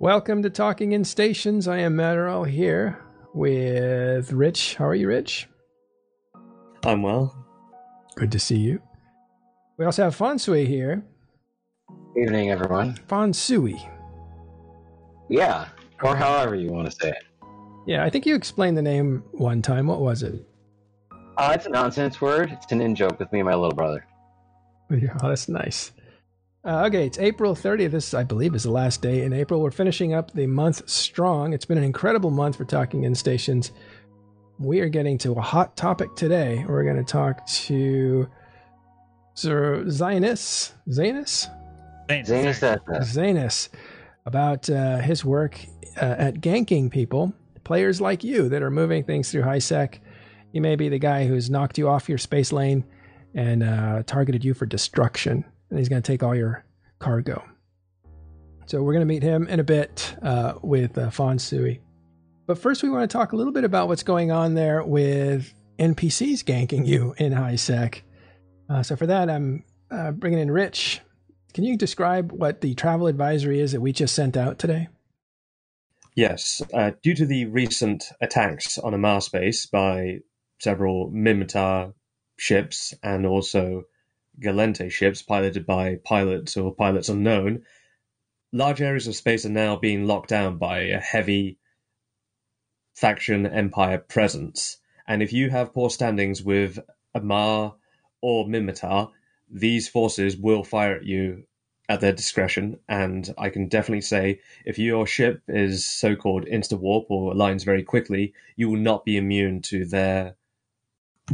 Welcome to Talking in Stations. I am Matterall here with Rich. How are you, Rich? I'm well. Good to see you. We also have Fonsui here. Evening, everyone. Fonsui. Yeah, or however you want to say it. Yeah, I think you explained the name one time. What was it? Uh, it's a nonsense word. It's an in joke with me and my little brother. Oh, that's nice. Uh, okay, it's April 30th. This, I believe, is the last day in April. We're finishing up the month strong. It's been an incredible month for Talking In Stations. We are getting to a hot topic today. We're going to talk to Sir Zionus. Zanus? Zanus Ethna. Zanus about uh, his work uh, at ganking people, players like you that are moving things through HiSec. You may be the guy who's knocked you off your space lane and uh, targeted you for destruction, and he's going to take all your cargo. So we're going to meet him in a bit uh, with uh, Fonsui. But first, we want to talk a little bit about what's going on there with NPCs ganking you in HiSec. Uh, so for that, I'm uh, bringing in Rich. Can you describe what the travel advisory is that we just sent out today? Yes, uh, due to the recent attacks on Amarr space by several Minmatar ships and also Gallente ships piloted by pilots or pilots unknown, large areas of space are now being locked down by a heavy faction empire presence. And if you have poor standings with Amarr or Minmatar, these forces will fire at you at their discretion. And I can definitely say if your ship is so called insta warp or aligns very quickly, you will not be immune to their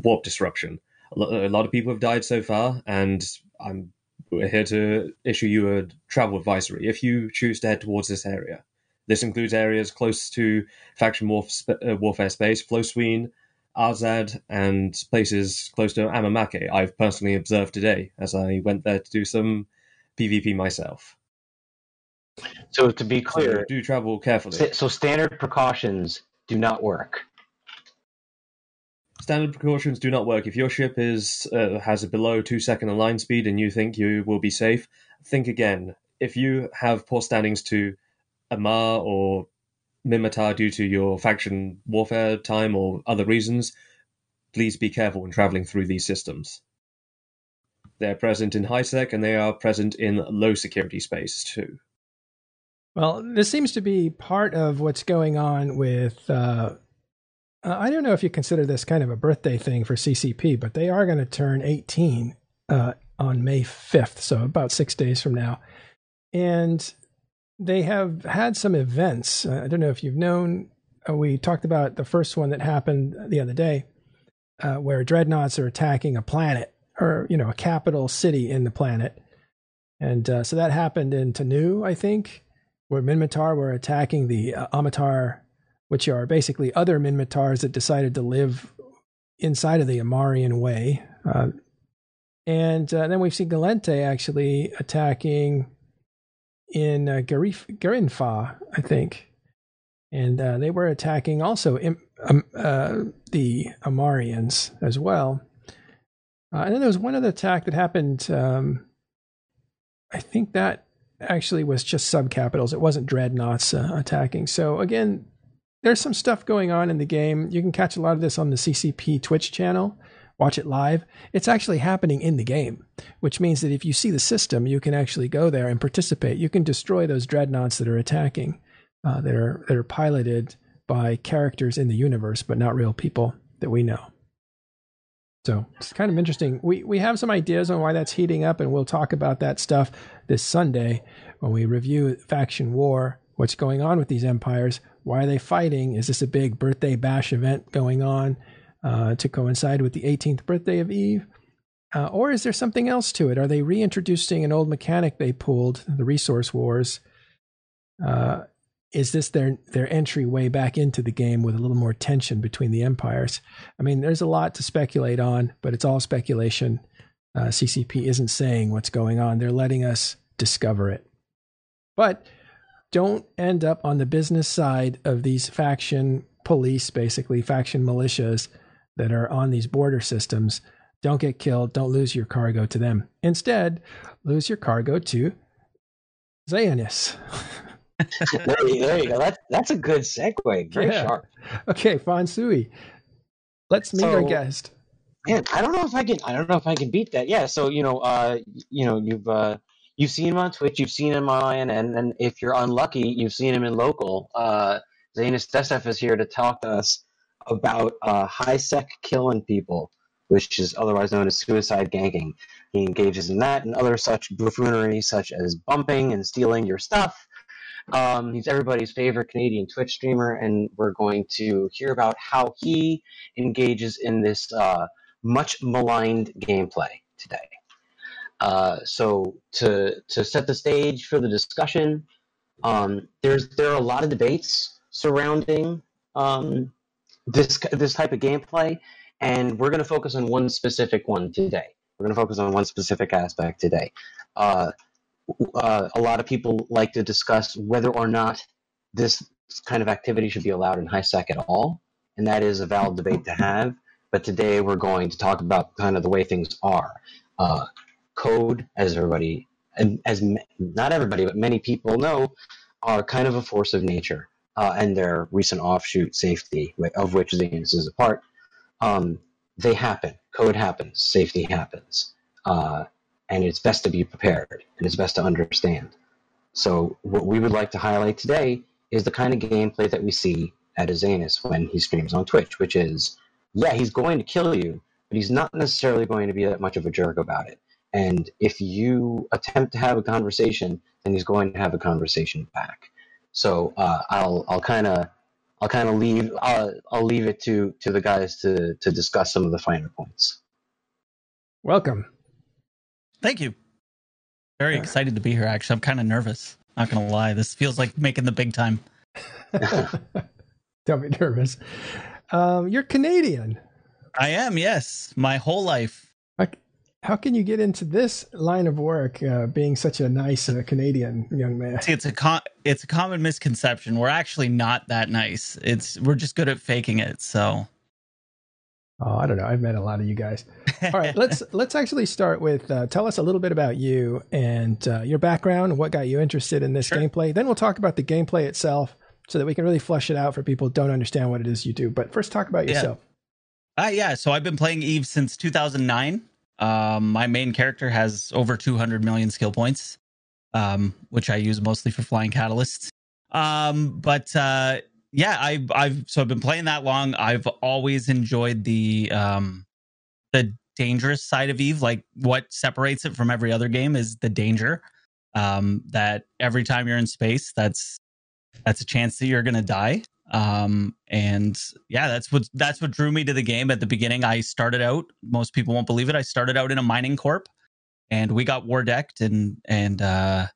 warp disruption. A lot of people have died so far, and I'm here to issue you a travel advisory if you choose to head towards this area. This includes areas close to faction warf- uh, warfare space, Flosween, Arzad, and places close to Amamake. I've personally observed today as I went there to do some PvP myself. So to be clear, so do travel carefully. So standard precautions do not work. Standard precautions do not work. If your ship is uh, has a below two second align speed and you think you will be safe, think again. If you have poor standings to Amarr or Minmatar due to your faction warfare time or other reasons, please be careful when traveling through these systems. They're present in HiSec and they are present in low security space too. Well, this seems to be part of what's going on with. Uh, uh I don't know if you consider this kind of a birthday thing for CCP, but they are going to turn 18 uh, on May 5th, so about six days from now. And they have had some events. Uh, I don't know if you've known. Uh, we talked about the first one that happened the other day, uh, where dreadnoughts are attacking a planet or you know a capital city in the planet, and uh, so that happened in Tanu, I think, where Minmatar were attacking the Ammatar, which are basically other Minmatars that decided to live inside of the Amarian way. Uh, and uh, then we've seen Gallente actually attacking in uh, Garif- Garinfa, I think. And uh, they were attacking also Im- um, uh, the Amarians as well. Uh, and then there was one other attack that happened. Um, I think that actually was just subcapitals. It wasn't dreadnoughts uh, attacking. So again, there's some stuff going on in the game. You can catch a lot of this on the CCP Twitch channel. Watch it live. It's actually happening in the game, which means that if you see the system, you can actually go there and participate. You can destroy those dreadnoughts that are attacking, uh, that are that are piloted by characters in the universe, but not real people that we know. So it's kind of interesting. We we have some ideas on why that's heating up, and we'll talk about that stuff this Sunday when we review faction war. What's going on with these empires? Why are they fighting? Is this a big birthday bash event going on uh, to coincide with the 18th birthday of Eve? Uh, or is there something else to it? Are they reintroducing an old mechanic they pulled, the resource wars? Uh, is this their their entry way back into the game with a little more tension between the empires? I mean, there's a lot to speculate on, but it's all speculation. Uh, CCP isn't saying what's going on; they're letting us discover it. But don't end up on the business side of these faction police, basically faction militias that are on these border systems. Don't get killed. Don't lose your cargo to them. Instead, lose your cargo to Zayanus. there, you, there you go. That's that's a good segue. Very Yeah. sharp. Okay, Fonsui. Let's meet our guest. Man, I don't know if I can. I don't know if I can beat that. Yeah. So you know, uh, you know, you've uh, you've seen him on Twitch, you've seen him on, and and if you're unlucky, you've seen him in local. Uh, Zanis Destef is here to talk to us about uh, high sec killing people, which is otherwise known as suicide ganking. He engages in that and other such buffoonery, such as bumping and stealing your stuff. Um, he's everybody's favorite Canadian Twitch streamer, and we're going to hear about how he engages in this. Uh, much maligned gameplay today. Uh, so to to set the stage for the discussion, um, there's there are a lot of debates surrounding um, this this type of gameplay, and we're going to focus on one specific one today. We're going to focus on one specific aspect today. Uh, uh, a lot of people like to discuss whether or not this kind of activity should be allowed in high sec at all, and that is a valid debate to have but today we're going to talk about kind of the way things are. Uh, code, as everybody, and as not everybody, but many people know, are kind of a force of nature, uh, and their recent offshoot safety, of which Xenus is a part. Um, they happen. Code happens. Safety happens, uh, and it's best to be prepared, and it's best to understand. So, what we would like to highlight today is the kind of gameplay that we see at Azanus when he streams on Twitch, which is yeah, he's going to kill you, but he's not necessarily going to be that much of a jerk about it. And if you attempt to have a conversation, then he's going to have a conversation back. So uh, I'll I'll kind of I'll kind of leave I'll, I'll leave it to to the guys to to discuss some of the finer points. Welcome. Thank you. Very Yeah. excited to be here. Actually, I'm kind of nervous. Not gonna lie, this feels like making the big time. Don't be nervous. Um, you're Canadian. I am, yes, my whole life. How can you get into this line of work, uh, being such a nice uh, Canadian young man? See, it's a con- it's a common misconception. We're actually not that nice. It's we're just good at faking it. So, Oh, I don't know. I've met a lot of you guys. All right, let's let's actually start with uh, tell us a little bit about you and uh, your background what got you interested in this Sure. gameplay. Then we'll talk about the gameplay itself, so that we can really flesh it out for people who don't understand what it is you do. But first, talk about Yeah. yourself. Uh, yeah, so I've been playing Eve since 2009. Um, my main character has over 200 million skill points, um, which I use mostly for flying catalysts. Um, but uh, yeah, I, I've so I've been playing that long. I've always enjoyed the um, the dangerous side of Eve. Like what separates it from every other game is the danger. Um, that every time you're in space, that's that's a chance that you're gonna die um and yeah that's what that's what drew me to the game at the beginning. I started out most people won't believe it i started out in a mining corp and we got war decked and and uh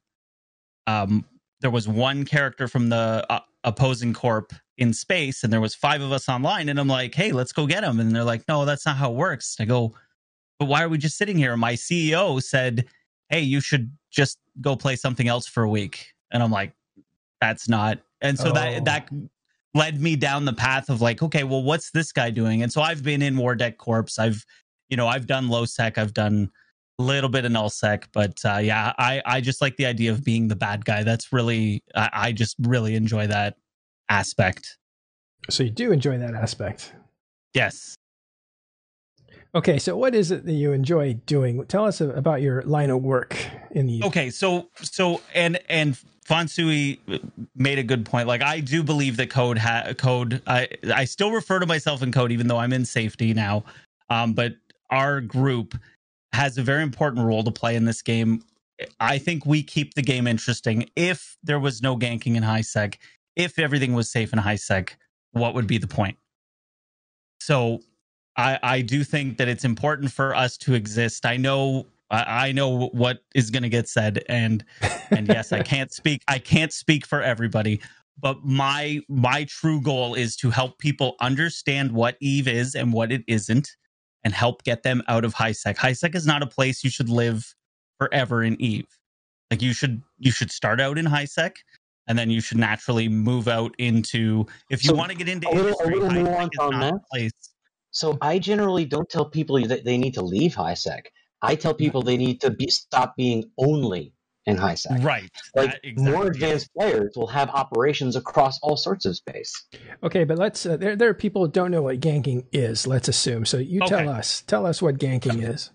um there was one character from the uh, opposing corp in space and there was five of us online and i'm like hey let's go get him and they're like no that's not how it works. I go but why are we just sitting here? My ceo said hey you should just go play something else for a week. And i'm like that's not and so Oh. that that led me down the path of like okay well what's this guy doing? And so i've been in war deck corps. I've you know i've done low sec i've done a little bit of null sec but uh, yeah i i just like the idea of being the bad guy. That's really i, I just really enjoy that aspect. So you do enjoy that aspect. yes Okay, so what is it that you enjoy doing? Tell us about your line of work in the okay so so and and Fonsui made a good point. Like I do believe that code ha- code. I I still refer to myself in code, even though I'm in safety now. Um, but our group has a very important role to play in this game. I think we keep the game interesting. If there was no ganking in high sec, if everything was safe in high sec, what would be the point? So I, I do think that it's important for us to exist. I know I, know what is going to get said, and and yes, I can't speak. I can't speak for everybody, but my my true goal is to help people understand what Eve is and what it isn't, and help get them out of high sec. High sec is not a place you should live forever in Eve. Like you should you should start out in high sec. And then you should naturally move out into if you So, want to get into a little- a industry. little nuance on not a that. place. So I generally don't tell people that they need to leave high sec. I tell people they need to be, stop being only in high sec. Right. Like That- exactly. more advanced players will have operations across all sorts of space. Okay, but let's. Uh, there, there are people who don't know what ganking is. Let's assume. So you Okay. tell us. Tell us what ganking is.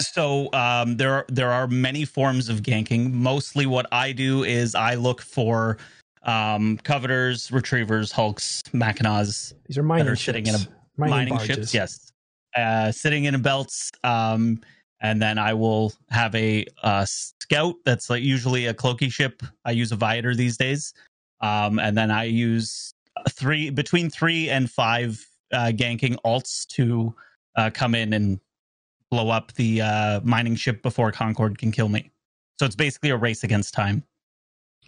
So um, there are there are many forms of ganking. Mostly, what I do is I look for um, covetors, retrievers, hulks, mackinaws. These are mining are ships. sitting in a mining, mining ships. Yes, uh, sitting in belts. Um, and then I will have a, uh scout that's like usually a cloaky ship. I use a Viator these days. Um, and then I use three between three and five uh, ganking alts to uh, come in and blow up the uh, mining ship before Concord can kill me. So it's basically a race against time.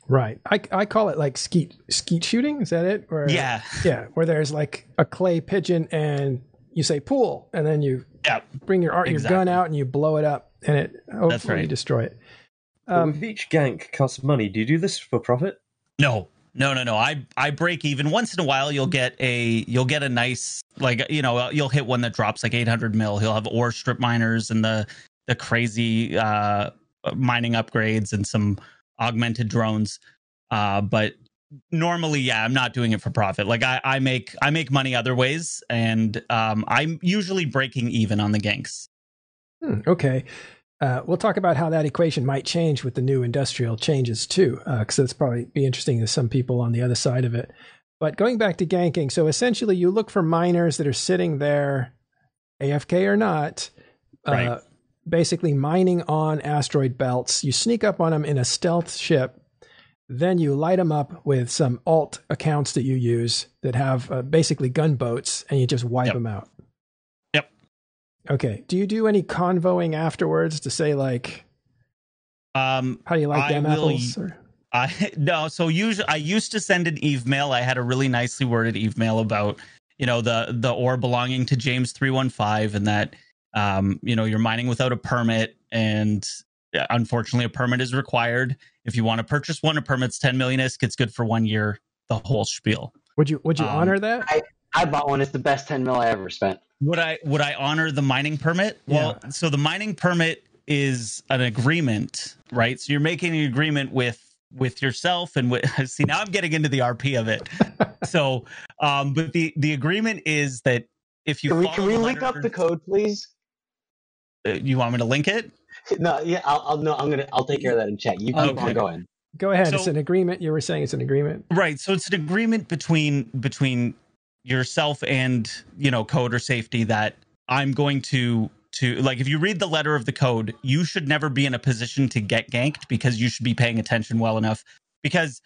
Right. I, I call it like skeet skeet shooting. Is that it? Or, Yeah, Yeah, where there's like a clay pigeon and you say pool, and then you yeah. bring your art, your gun out and you blow it up, and it hopefully right. destroy it. But Um, with each gank costs money. Do you do this for profit? No, no, no, no. I I break even once in a while. You'll get a you'll get a nice like you know you'll hit one that drops like 800 mil. He'll have ore strip miners and the the crazy uh mining upgrades and some augmented drones. Uh, but normally, yeah, I'm not doing it for profit. Like I I make I make money other ways, and um I'm usually breaking even on the ganks. Hmm, okay. Uh, we'll talk about how that equation might change with the new industrial changes too, because that's probably be interesting to some people on the other side of it. But going back to ganking, so essentially you look for miners that are sitting there, AFK or not, uh, Right. Basically mining on asteroid belts. You sneak up on them in a stealth ship, then you light them up with some alt accounts that you use that have uh, basically gunboats, and you just wipe Yep. them out. Yep. Okay. Do you do any convoing afterwards to say like, Um, how do you like I them will apples? Or, I no, so usually I used to send an email. I had a really nicely worded email about you know the the ore belonging to James three one five and that um you know you're mining without a permit and uh, unfortunately a permit is required. If you want to purchase one, a permit's ten million isk. It's good for one year. The whole spiel. would you would you Um, honor that? I I bought one. It's the best 10 mil I ever spent. Would I would I honor the mining permit? Well, so the mining permit is an agreement, right? So you're making an agreement with with yourself and with see now I'm getting into the RP of it. so um but the the agreement is that if you Can we, can we the link up the code, please? Uh, you want me to link it? No, yeah, I'll, I'll no, I'm gonna, I'll take care of that in chat. You keep Okay. on going. Go ahead. so- it's an agreement. You were saying it's an agreement. Right. So it's an agreement between between yourself and you know code or safety that I'm going to to like if you read the letter of the code, you should never be in a position to get ganked because you should be paying attention well enough. Because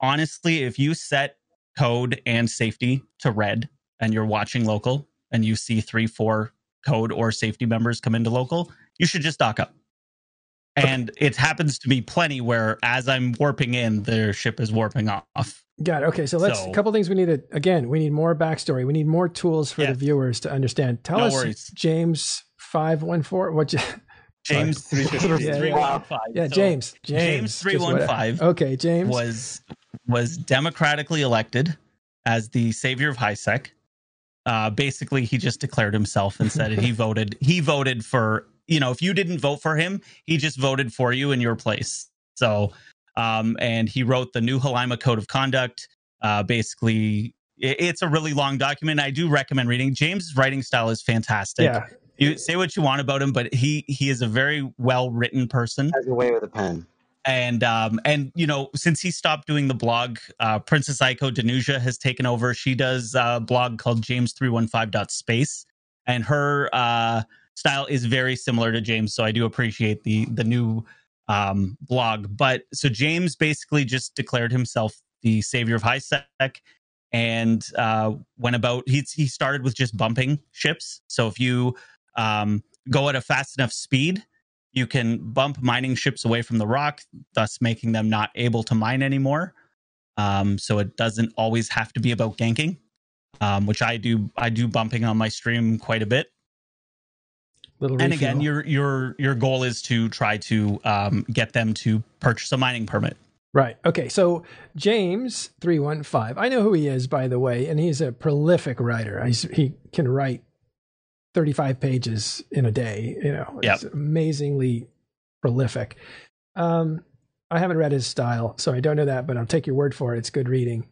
honestly, if you set code and safety to red and you're watching local and you see three, four code or safety members come into local, you should just dock up. And it happens to me plenty where as I'm warping in, their ship is warping off. Got it. Okay, so let's So- a couple things we need to again. We need more backstory. We need more tools for Yeah. the viewers to understand. Tell No us, worries. James five one four. What? You, James Sorry. James Yeah, yeah. three one five. yeah, So James. James. Three one five Okay, James. was was democratically elected as the savior of HiSec. Uh, basically, he just declared himself and said he voted. He voted for you know if you didn't vote for him, he just voted for you in your place. So, um, and he wrote the new Halaima Code of Conduct. Uh, basically, it, it's a really long document. I do recommend reading. James' writing style is fantastic. Yeah. You say what you want about him, but he he is a very well written person Has a way with a pen. And um and you know since he stopped doing the blog uh princess Aiko Danuja has taken over. She does a blog called james315.space and her uh style is very similar to james so i do appreciate the the new um blog. But so james basically just declared himself the savior of high sec and uh went about he he started with just bumping ships. So if you um go at a fast enough speed you can bump mining ships away from the rock, thus making them not able to mine anymore. Um, so it doesn't always have to be about ganking, um, which I do. I do bumping on my stream quite a bit. Little And refuel. again, your your your goal is to try to um, get them to purchase a mining permit. Right. Okay. So James three one five. I know who he is, by the way, and he's a prolific writer. He's, he can write thirty five pages in a day. You know, Yep. it's amazingly prolific. Um, I haven't read his style, so I don't know that, but I'll take your word for it. It's good reading.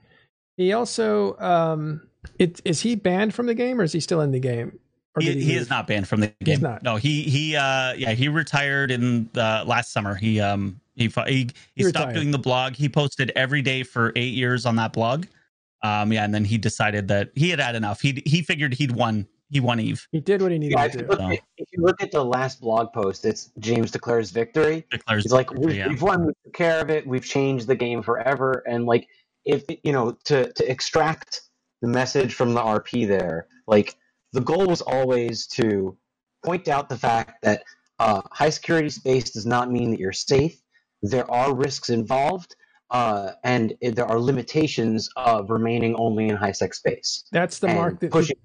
He also, um, it, is he banned from the game or is he still in the game? He, did he is not banned from the game. not. No, he he uh yeah he retired in the last summer. He um he he, he, He stopped retired. doing the blog. He posted every day for eight years on that blog. Um yeah, and then he decided that he had had enough. He he figured he'd won he won Eve. He did what he needed Yeah, to if do. look at, if you look at the last blog post, it's James declares victory. Declares He's like, victory, we've, yeah. we've won, we took care of it, we've changed the game forever, and like, if you know, to to extract the message from the RP there, like the goal was always to point out the fact that uh, high security space does not mean that you're safe. There are risks involved, uh, and there are limitations of remaining only in high sec space. That's the mark that pushing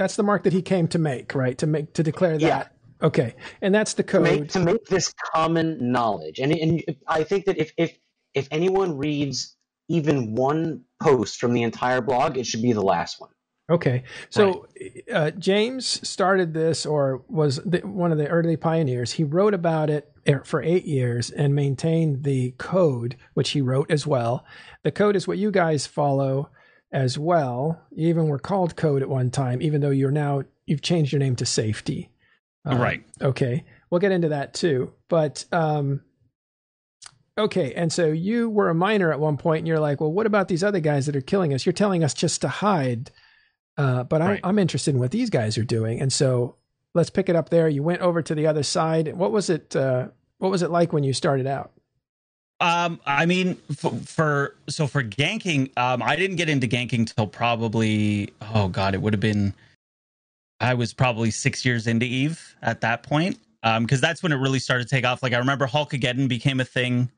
that's the mark that he came to make, right? To make to declare that. Yeah. Okay, and that's the to code. make to make this common knowledge. And and I think that if if if anyone reads even one post from the entire blog, it should be the last one. Okay, so uh, James started this, or was the, one of the early pioneers. He wrote about it er- for eight years and maintained the code, which he wrote as well. The code is what you guys follow as well. You even were called code at one time, even though you're now you've changed your name to safety. Uh, Right. Okay, we'll get into that too. But um, okay, and so you were a miner at one point, and you're like, well, what about these other guys that are killing us? You're telling us just to hide. Uh, but Right. I, I'm interested in what these guys are doing, and so let's pick it up there. You went over to the other side. What was it? Uh, what was it like when you started out? Um, I mean, for, for so for ganking, um, I didn't get into ganking till probably oh god, it would have been I was probably six years into Eve at that point, um, because that's when it really started to take off. Like I remember Hulk Hulkageddon became a thing.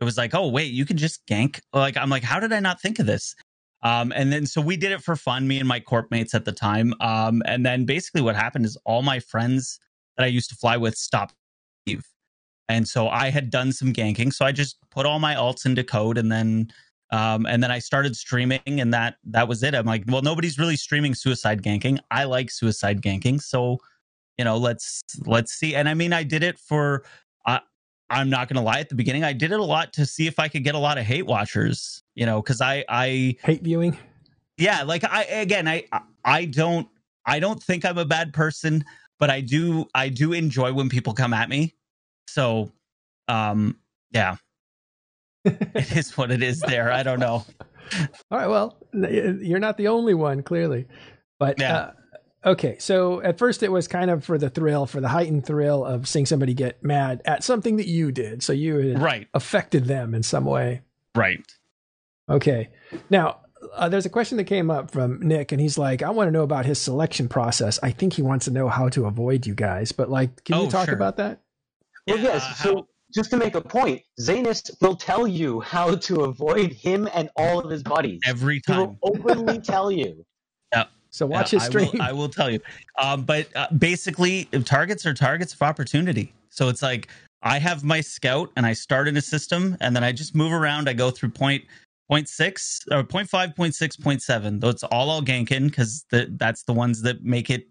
It was like, oh wait, you can just gank. Like I'm like, how did I not think of this? Um, and then so we did it for fun, me and my corp mates at the time. Um, and then basically what happened is all my friends that I used to fly with stopped Eve. And so I had done some ganking. So I just put all my alts into code and then um, and then I started streaming and that that was it. I'm like, well, nobody's really streaming suicide ganking. I like suicide ganking. So, you know, let's let's see. And I mean, I did it for I I'm not gonna lie, at the beginning, I did it a lot to see if I could get a lot of hate watchers, you know, because I I Hate viewing. yeah like i again i i don't i don't think i'm a bad person but i do i do enjoy when people come at me so um yeah it is what it is there i don't know All right. Well, you're not the only one, clearly. But Yeah. uh, okay. So at first, it was kind of for the thrill, for the heightened thrill of seeing somebody get mad at something that you did. So you had right affected them in some way. right Okay. Now, uh, there's a question that came up from Nick, and he's like, "I want to know about his selection process. I think he wants to know how to avoid you guys. But like, can you Oh, talk sure. about that? Well, Yeah, yes. uh, so how- just to make a point, Zanus will tell you how to avoid him and all of his buddies. every time. He will openly tell you. Yeah. So watch Yeah, his stream. I will, I will tell you. Um, but uh, basically, targets are targets of opportunity. So it's like I have my scout and I start in a system and then I just move around. I go through point point six or point five, point six, point seven. That's all I'll gank in because that's the ones that make it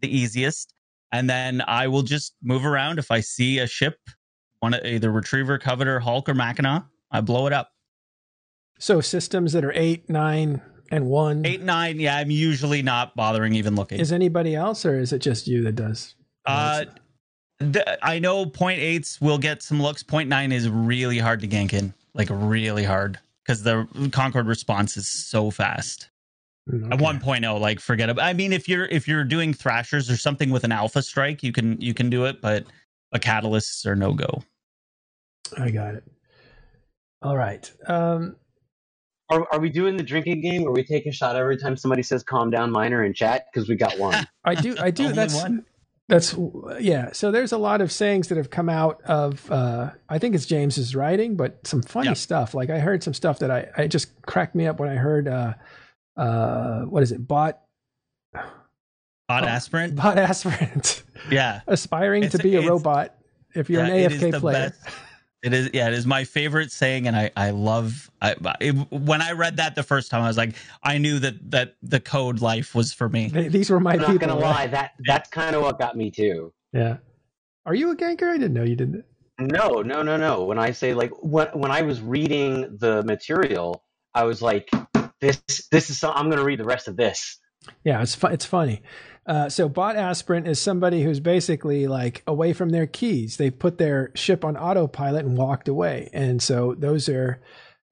the easiest. And then I will just move around. If I see a ship, one either Retriever, Covetor, Hulk, or Mackinaw, I blow it up. so systems that are eight, nine, and one. Eight, nine. Yeah, I'm usually not bothering even looking. Is anybody else, or is it just you that does? Uh, the, I know point eights will get some looks. Point nine is really hard to gank in, like really hard, because the Concord response is so fast. Mm, At okay. 1.0, like forget it. I mean, if you're if you're doing thrashers or something with an alpha strike, you can you can do it, but a catalysts are no go. I got it. All right. Um, Are, are we doing the drinking game where we take a shot every time somebody says "calm down, minor" in chat? Because we got one. I do. I do. That's one? that's yeah. So there's a lot of sayings that have come out of. Uh, I think it's James's writing, but some funny Yeah. stuff. Like I heard some stuff that I I just cracked me up when I heard. Uh, uh, what is it? Bot Hot Oh. aspirant, bot aspirant yeah, aspiring to be a robot. If you're Yeah, an it is AFK the player, best. It is, yeah, it is my favorite saying, and I, I love. I, it, when I read that the first time, I was like, I knew that that the code life was for me. they, these were my I'm not gonna right? lie, that that's kind of what got me too. Yeah. Are you a ganker? I didn't know you didn't. No, no, no, no. When I say like when when I was reading the material, I was like, this this is I'm going to read the rest of this. Yeah, it's fu- it's funny. Uh, so bot aspirant is somebody who's basically like away from their keys. They put their ship on autopilot and walked away, and so those are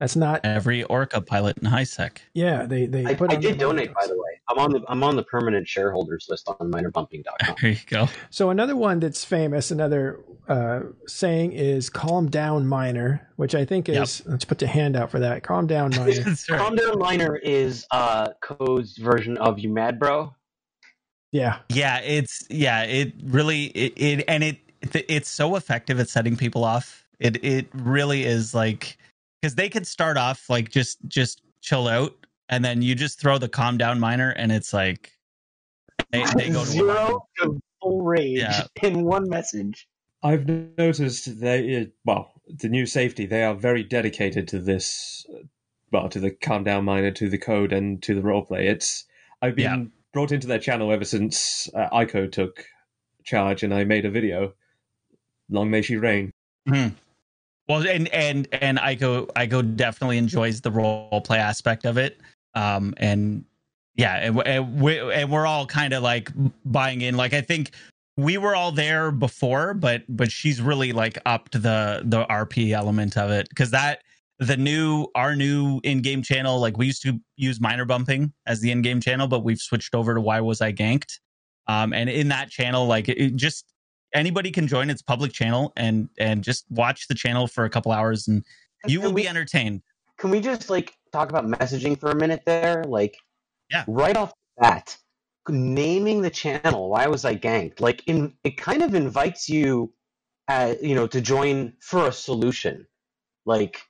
that's not. Every Orca pilot in HiSec. Yeah, they they I, put. I did the donate, by the way. I'm on the I'm on the permanent shareholders list on minerbumping.com. There you go. So another one that's famous, another uh, saying is "calm down, miner," which I think is. Let's put the hand out for that. Calm down, miner. Right. Calm down, Liner is uh, Code's version of you mad, bro. yeah, Yeah, it's yeah, it really it, it and it it's so effective at setting people off. It it really is like because they could start off like just just chill out, and then you just throw the calm down miner, and it's like they, they go to zero to full rage Yeah. in one message. I've noticed they, uh, well, the new safety, they are very dedicated to this, uh, well, to the calm down miner, to the code, and to the role play. It's, I've been Yeah. brought into their channel ever since uh, Aiko took charge and I made a video. Long may she reign. Mhm. Well, and and and Aiko Aiko definitely enjoys the role play aspect of it. Um, and yeah, and, and we and we're all kind of like buying in. Like I think we were all there before, but but she's really like upped the the RP element of it because that the new our new in-game channel like we used to use minor bumping as the in-game channel but we've switched over to why was i ganked um and in that channel like it just anybody can join its public channel and and just watch the channel for a couple hours and you will Can be entertained Can we just like talk about messaging for a minute there? Like, Yeah. right off the bat, naming the channel. Why was I ganked? Like, in it kind of invites you, uh, you know, to join for a solution. Like,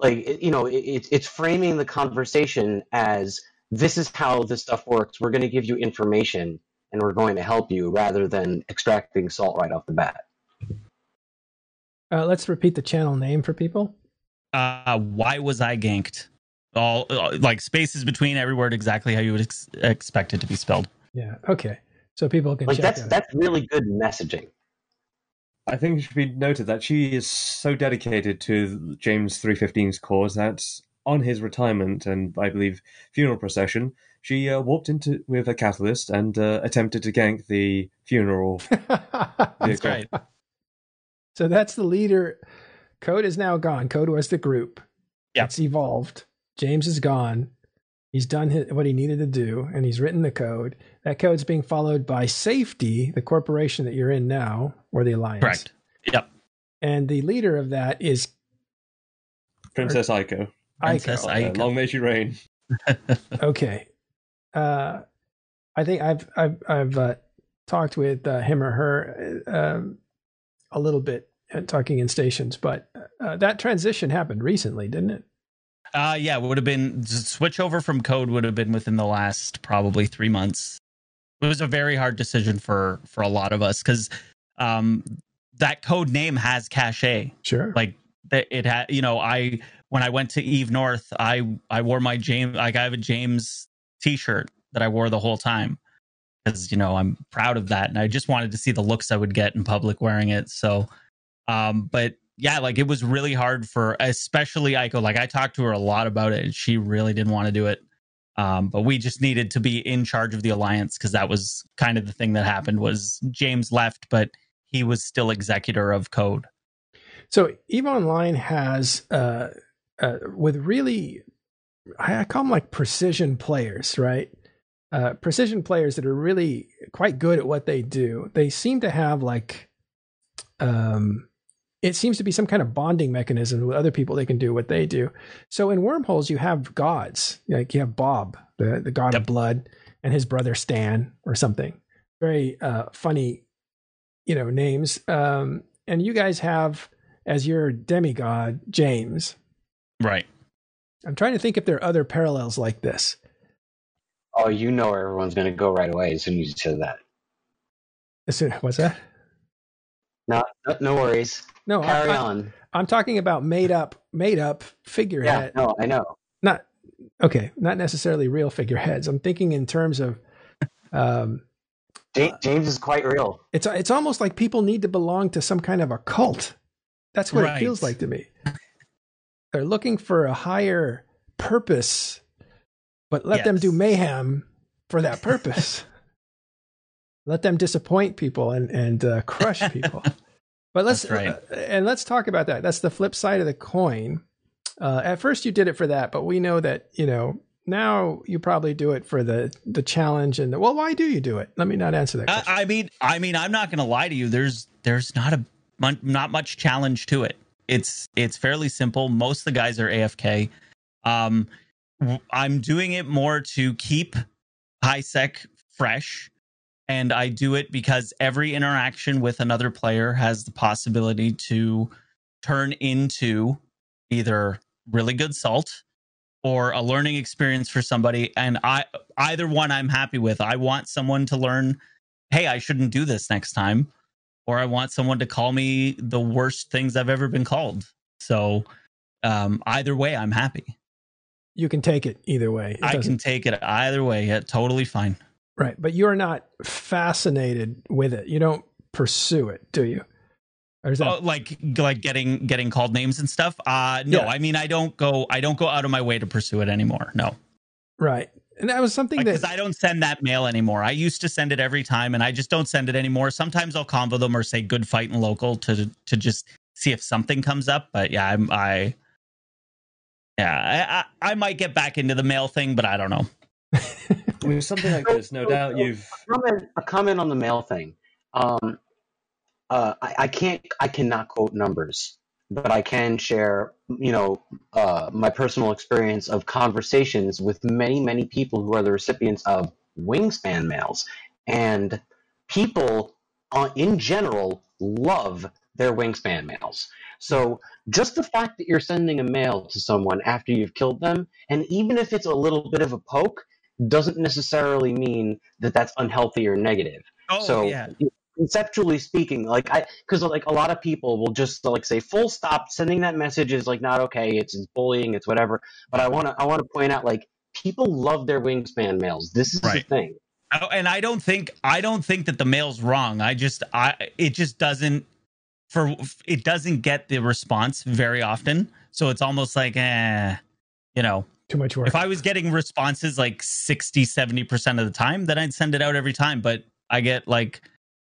like you know, it, it's it's framing the conversation as this is how this stuff works. We're going to give you information and we're going to help you, rather than extracting salt right off the bat. uh, let's repeat the channel name for people. uh why was i ganked all uh, like spaces between every word exactly how you would ex- expect it to be spelled Yeah, okay, so people can Like check that's out. that's really good messaging. I think it should be noted that she is so dedicated to James 315's cause that on his retirement and I believe funeral procession, she uh, walked into with a catalyst and uh, attempted to gank the funeral. that's vehicle. right So that's the leader. Code is now gone. Code was the group. Yeah. It's evolved. James is gone. He's done his, what he needed to do, and he's written the code. That code's being followed by Safety, the corporation that you're in now, or the alliance. correct yep And the leader of that is Princess Aiko. Princess Aiko. Uh, long may she reign. Okay. Uh, I think I've I've I've uh, talked with uh, him or her um, a little bit, uh, talking in stations, but uh, that transition happened recently, didn't it? Uh yeah, it would have been switch over from code would have been within the last probably three months. It was a very hard decision for for a lot of us because um that code name has cachet. Sure. Like it had you know, I when I went to Eve North, I I wore my James like I have a James t-shirt that I wore the whole time. Because you know, I'm proud of that. And I just wanted to see the looks I would get in public wearing it. So um, but yeah, like it was really hard for especially Aiko. Like I talked to her a lot about it, and she really didn't want to do it. Um, but we just needed to be in charge of the alliance because that was kind of the thing that happened. Was James left, but he was still executor of code. So Eve Online has uh, uh, with really, I I call them like precision players, right? Uh, precision players that are really quite good at what they do. They seem to have like, um, it seems to be some kind of bonding mechanism with other people. They can do what they do. So in wormholes, you have gods, like you have Bob, the the god of blood, and his brother Stan or something. Very uh, funny, you know, names. Um, and you guys have as your demigod, James. Right. I'm trying to think if there are other parallels like this. Oh, you know where everyone's going to go right away as soon as you said that. As soon- What's that? No, no, no worries. No, Carry on. I, on. am talking about made up, made up figurehead. Yeah, no, I know. Not okay, not necessarily real figureheads. I'm thinking in terms of, um, Ja- James is quite real. it's it's almost like people need to belong to some kind of a cult. That's what Right. it feels like to me. They're looking for a higher purpose, but let them do mayhem for that purpose. let them disappoint people and and uh, crush people. But let's right. uh, and let's talk about that. That's the flip side of the coin. Uh, at first, you did it for that, but we know that you know now you probably do it for the the challenge and the, well, why do you do it? Let me not answer that. I mean, I mean, I'm not going to lie to you. There's there's not a not much challenge to it. It's it's fairly simple. Most of the guys are AFK. Um, I'm doing it more to keep high sec fresh, and I do it because every interaction with another player has the possibility to turn into either really good salt or a learning experience for somebody and i either one i'm happy with i want someone to learn hey i shouldn't do this next time or i want someone to call me the worst things i've ever been called so um either way i'm happy you can take it either way. It i doesn't- can take it either way yeah totally fine Right, but you're not fascinated with it. You don't pursue it, do you? Or is that oh, like like getting getting called names and stuff uh no Yeah. i mean i don't go i don't go out of my way to pursue it anymore no right? And that was something because that I don't send that mail anymore. I used to send it every time, and I just don't send it anymore. Sometimes I'll convo them or say good fight and local to to just see if something comes up. But yeah, I'm I yeah I, I I might get back into the mail thing, but I don't know. With something like this, no doubt you've. comment, a comment on the mail thing. Um, uh, I, I can't, I cannot quote numbers, but I can share, you know, uh, my personal experience of conversations with many, many people who are the recipients of wingspan mails, and people, uh, in general, love their wingspan mails. So just the fact that you're sending a mail to someone after you've killed them, and even if it's a little bit of a poke, doesn't necessarily mean that that's unhealthy or negative. Oh so yeah, conceptually speaking, like I, because like a lot of people will just like say full stop, sending that message is like not okay. It's, it's bullying. It's whatever. But I want to I want to point out like people love their wingspan mails. This is the thing. Oh, and I don't think I don't think that the mail's wrong. I just I it just doesn't for it doesn't get the response very often. So it's almost like eh, you know. too much work. If I was getting responses like 60, 70% of the time, then I'd send it out every time. But I get like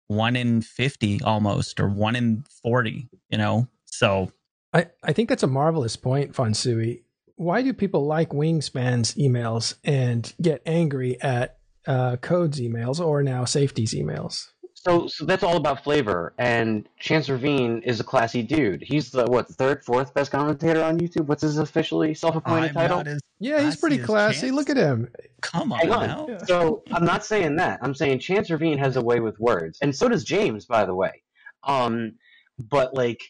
one in 50 almost, or one in 40, you know? So I, I think that's a marvelous point, Fonsui. Why do people like Wingspan's emails and get angry at uh, Code's emails or now Safety's emails? So so that's all about flavor. And Chance Ravinne is a classy dude. He's the what third, fourth best commentator on YouTube. What's his officially self-appointed I'm title? as Yeah, he's pretty classy. Chance? Look at him. come on, Hang on. Yeah. So I'm not saying that. I'm saying Chance Ravinne has a way with words, and so does James, by the way. Um, but like,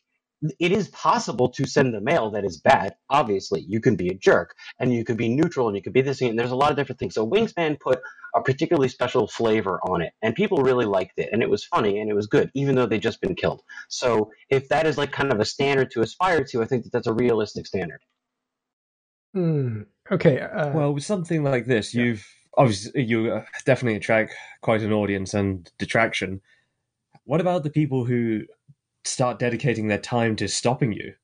it is possible to send a mail that is bad. Obviously, you can be a jerk, and you could be neutral, and you could be this, and there's a lot of different things. So Wingspan put a particularly special flavor on it, and people really liked it, and it was funny and it was good, even though they'd just been killed. So if that is like kind of a standard to aspire to, I think that that's a realistic standard. Hmm. Okay. Uh, Well, with something like this, Yeah. you've obviously you uh, definitely attract quite an audience and detraction. What about the people who start dedicating their time to stopping you?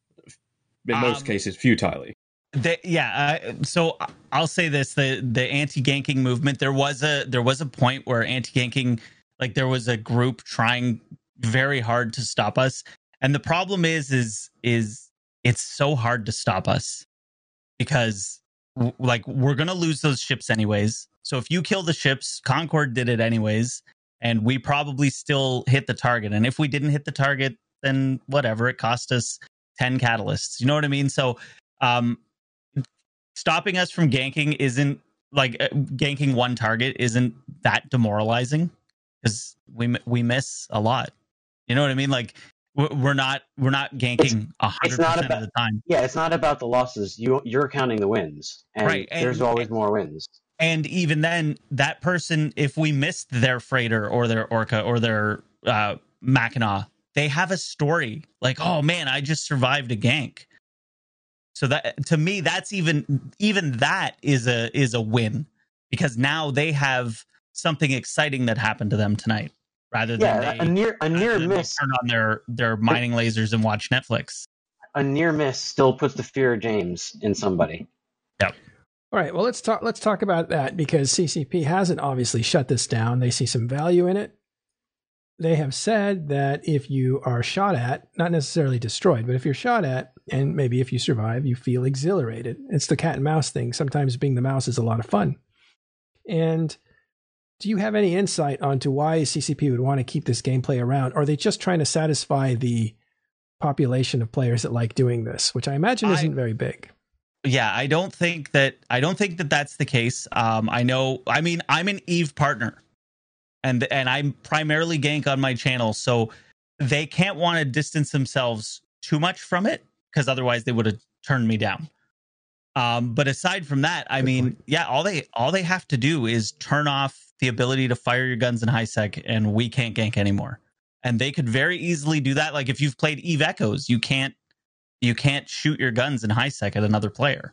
In most Um, cases, futilely. The, yeah, uh, so I'll say this: the the anti ganking movement. There was a there was a point where anti ganking, like there was a group trying very hard to stop us, and the problem is is is it's so hard to stop us because like we're gonna lose those ships anyways. So if you kill the ships, Concord did it anyways, and we probably still hit the target. And if we didn't hit the target, then whatever, it cost us ten catalysts. You know what I mean? So um stopping us from ganking isn't like uh, ganking one target isn't that demoralizing because we we miss a lot. You know what I mean? Like we're not we're not ganking a hundred percent of the time. Yeah, it's not about the losses. You you're counting the wins, and Right, and- there's always more wins. And even then, that person, if we missed their freighter or their orca or their uh, Mackinaw, they have a story like, oh man, I just survived a gank. So that to me, that's even even that is a is a win because now they have something exciting that happened to them tonight, rather than Yeah, they, a near a near rather than they miss. turn on their their mining lasers and watch Netflix. a near miss still puts the fear of James in somebody. Yep. All right, well let's talk let's talk about that because CCP hasn't obviously shut this down. They see some value in it. They have said that if you are shot at, not necessarily destroyed, but if you're shot at and maybe if you survive, you feel exhilarated. It's the cat and mouse thing. Sometimes being the mouse is a lot of fun. And do you have any insight onto why CCP would want to keep this gameplay around? Or are they just trying to satisfy the population of players that like doing this, which I imagine I- isn't very big? yeah i don't think that i don't think that that's the case um i know i mean i'm an eve partner and and i'm primarily gank on my channel so they can't want to distance themselves too much from it because otherwise they would have turned me down um but aside from that i Good mean point. yeah all they all they have to do is turn off the ability to fire your guns in high sec and we can't gank anymore and they could very easily do that like if you've played eve echoes you can't you can't shoot your guns in high sec at another player.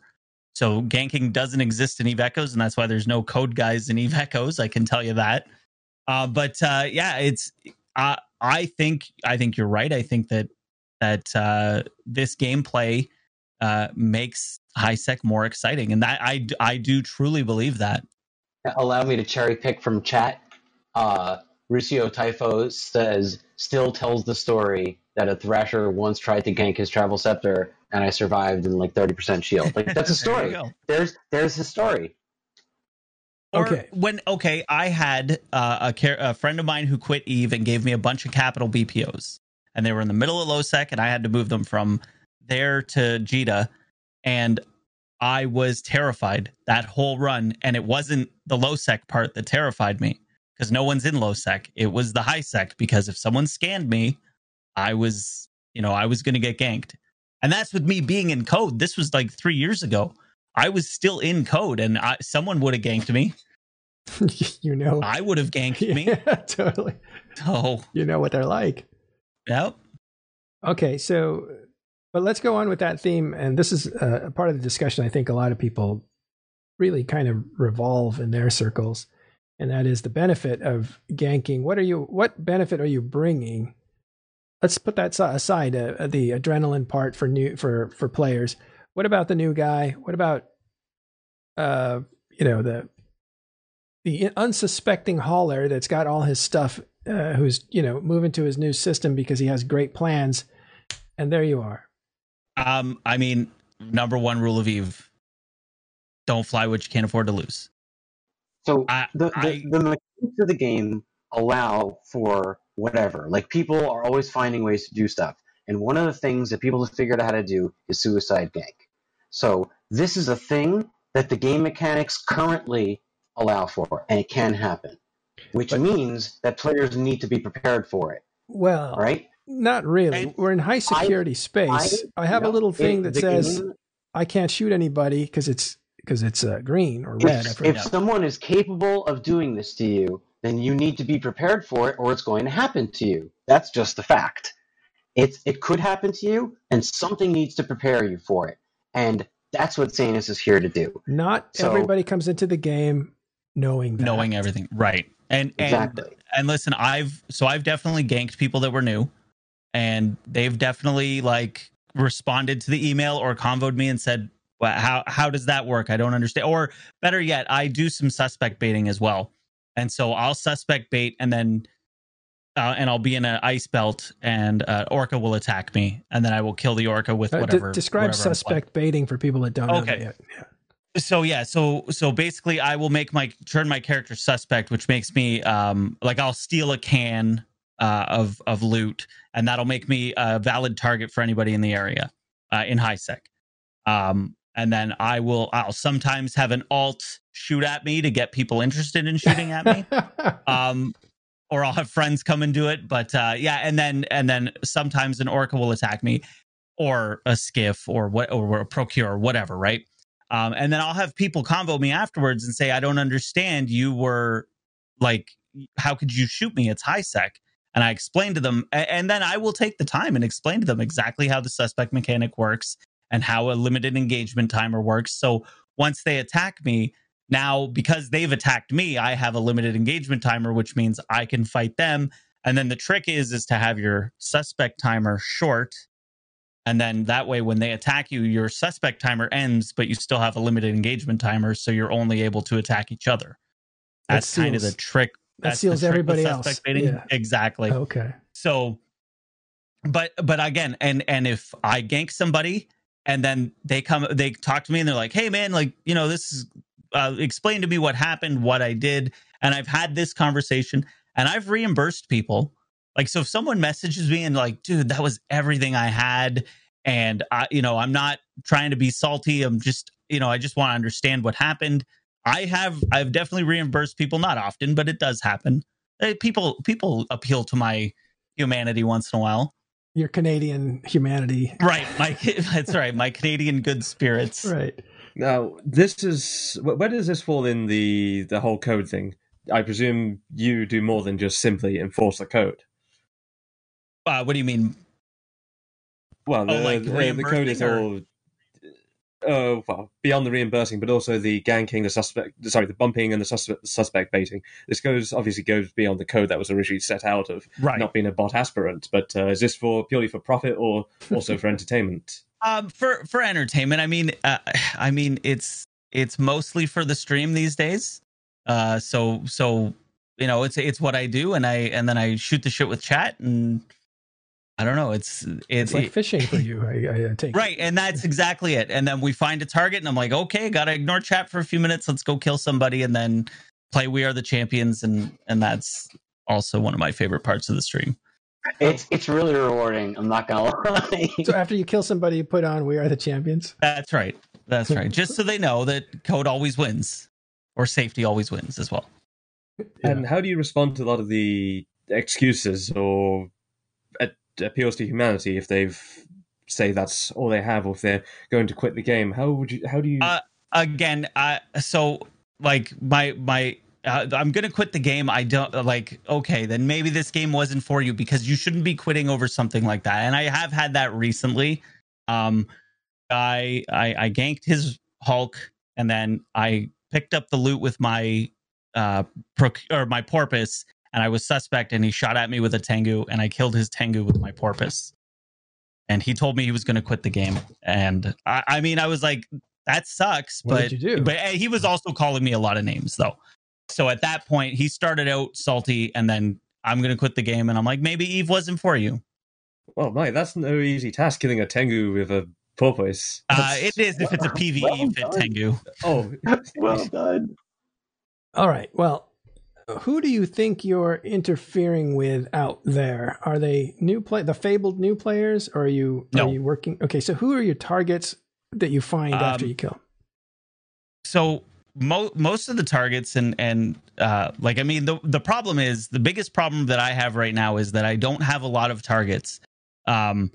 So ganking doesn't exist in Eve Echoes, and that's why there's no code guys in Eve Echoes. I can tell you that. Uh, but uh, yeah, it's. Uh, I think I think you're right. I think that that uh, this gameplay uh, makes high sec more exciting, and that I I do truly believe that. Allow me to cherry pick from chat. Uh, Rusio Typho says, still tells the story that a Thrasher once tried to gank his Travel Scepter and I survived in like 30% shield. Like, that's a story. go. there's there's his story. Or Okay. When okay, I had uh, a, a friend of mine who quit Eve and gave me a bunch of capital BPOs, and they were in the middle of low sec, and I had to move them from there to Jita, and I was terrified that whole run, and it wasn't the low sec part that terrified me because no one's in low sec. It was the high sec because if someone scanned me, I was you know I was going to get ganked, and that's with me being in code. This was like three years ago. I was still in code, and I, someone would have ganked me. you know. I would have ganked me. Yeah, totally. Oh, You know what they're like. yep. Okay, so, but let's go on with that theme. And this is uh, a part of the discussion I think a lot of people really kind of revolve in their circles. And that is the benefit of ganking. What are you, what benefit are you bringing? Let's put that aside, uh, the adrenaline part for new, for, for players. What about the new guy? What about, uh, you know, the, the unsuspecting hauler that's got all his stuff uh, who's you know moving to his new system because he has great plans and there you are Um, I mean, number one rule of Eve: don't fly what you can't afford to lose. So I- the, the, I- the mechanics of the game allow for whatever. Like people are always finding ways to do stuff. And one of the things that people have figured out how to do is suicide gank. So this is a thing that the game mechanics currently allow for, and it can happen. Which But- means that players need to be prepared for it. well right? not really And we're in high security space i, have a little thing it- that says game- i can't shoot anybody because it's because it's uh, green or red if, if someone is capable of doing this to you, then you need to be prepared for it, or it's going to happen to you. That's just the fact. It's it could happen to you, and something needs to prepare you for it. And that's what Zanus is here to do. not so- everybody comes into the game knowing that. knowing everything, right? And and Exactly. and listen, I've so I've definitely ganked people that were new, and they've definitely like responded to the email or convoed me and said, well, "How how does that work? I don't understand." Or better yet, I do some suspect baiting as well, and so I'll suspect bait and then. Uh, and I'll be in an ice belt, and uh, orca will attack me, and then I will kill the orca with Uh, de- whatever. describe whatever suspect baiting for people that don't know that Okay. yet yeah. So yeah so so basically i will make my turn my character suspect which makes me um like i'll steal a can uh of of loot and that'll make me a valid target for anybody in the area uh in high sec um and then i will i'll sometimes have an alt shoot at me to get people interested in shooting at me um or I'll have friends come and do it. But uh, yeah, and then and then sometimes an orca will attack me, or a skiff, or what, or a procurer, or whatever, right? Um, and then I'll have people convo me afterwards and say, "I don't understand. You were like, how could you shoot me? It's high sec." And I explain to them, and then I will take the time and explain to them exactly how the suspect mechanic works and how a limited engagement timer works. So once they attack me, now because they've attacked me i have a limited engagement timer which means i can fight them and then the trick is is to have your suspect timer short And then that way, when they attack you, your suspect timer ends, but you still have a limited engagement timer, so you're only able to attack each other. That That's kind of the trick. That seals everybody else. Yeah. Exactly. Okay. So, but but again, and and if I gank somebody and then they come, they talk to me and they're like, "Hey, man, like you know, this is uh, explain to me what happened, what I did," and I've had this conversation and I've reimbursed people. Like, so if someone messages me and like, "Dude, that was everything I had," and I, you know, I'm not trying to be salty. I'm just, you know, I just want to understand what happened. I have, I've definitely reimbursed people, not often, but it does happen. Uh, People, people appeal to my humanity once in a while. Your Canadian humanity. Right. My that's right. My Canadian good spirits. Right. Now, this is wh- where does this fall in the the whole code thing? I presume you do more than just simply enforce the code. Uh, what do you mean? Well, the, Oh, like the, the code is all. Oh well, beyond the reimbursing, but also the ganking, the suspect, sorry, the bumping and the suspect, suspect baiting. This goes obviously goes beyond the code that was originally set out of Right. not being a bot aspirant. But uh, is this for purely for profit or also for entertainment? Um, for for entertainment, I mean, uh, I mean, it's it's mostly for the stream these days. Uh, so so you know, it's it's what I do, and I and then I shoot the shit with chat, and I don't know, it's it's, It's like fishing for you. I, I take. right, and that's exactly it. And then we find a target, and I'm like, okay, gotta ignore chat for a few minutes. Let's go kill somebody, and then play We Are the Champions, and and that's also one of my favorite parts of the stream. It's it's really rewarding. I'm not gonna lie. So after you kill somebody, you put on "We Are the Champions." That's right. That's right. Just so they know that code always wins, or safety always wins as well. And how do you respond to a lot of the excuses or a- appeals to humanity if they've say that's all they have, or if they're going to quit the game? How would you? How do you? Uh, Again, I so like my my. Uh, I'm gonna quit the game. I don't like. Okay, then maybe this game wasn't for you because you shouldn't be quitting over something like that. And I have had that recently. Um, I I, I ganked his Hulk, and then I picked up the loot with my uh proc- or my porpoise, and I was suspect, and he shot at me with a Tengu, and I killed his Tengu with my porpoise. And he told me he was going to quit the game, and I, I mean, I was like, "That sucks," What but did you do? but eh, he was also calling me a lot of names, though. So at that point, he started out salty, and then I'm going to quit the game, and I'm like, maybe Eve wasn't for you. well, mate, that's no easy task killing a tengu with a porpoise. Uh, it is if it's a PVE well fit. Tengu. Oh, well done. All right. Well, who do you think you're interfering with out there? Are they new play the fabled new players, or are you No. are you working? Okay, so who are your targets that you find after Um, you kill? so mo- most of the targets and and uh like i mean the the problem is the biggest problem that i have right now is that i don't have a lot of targets um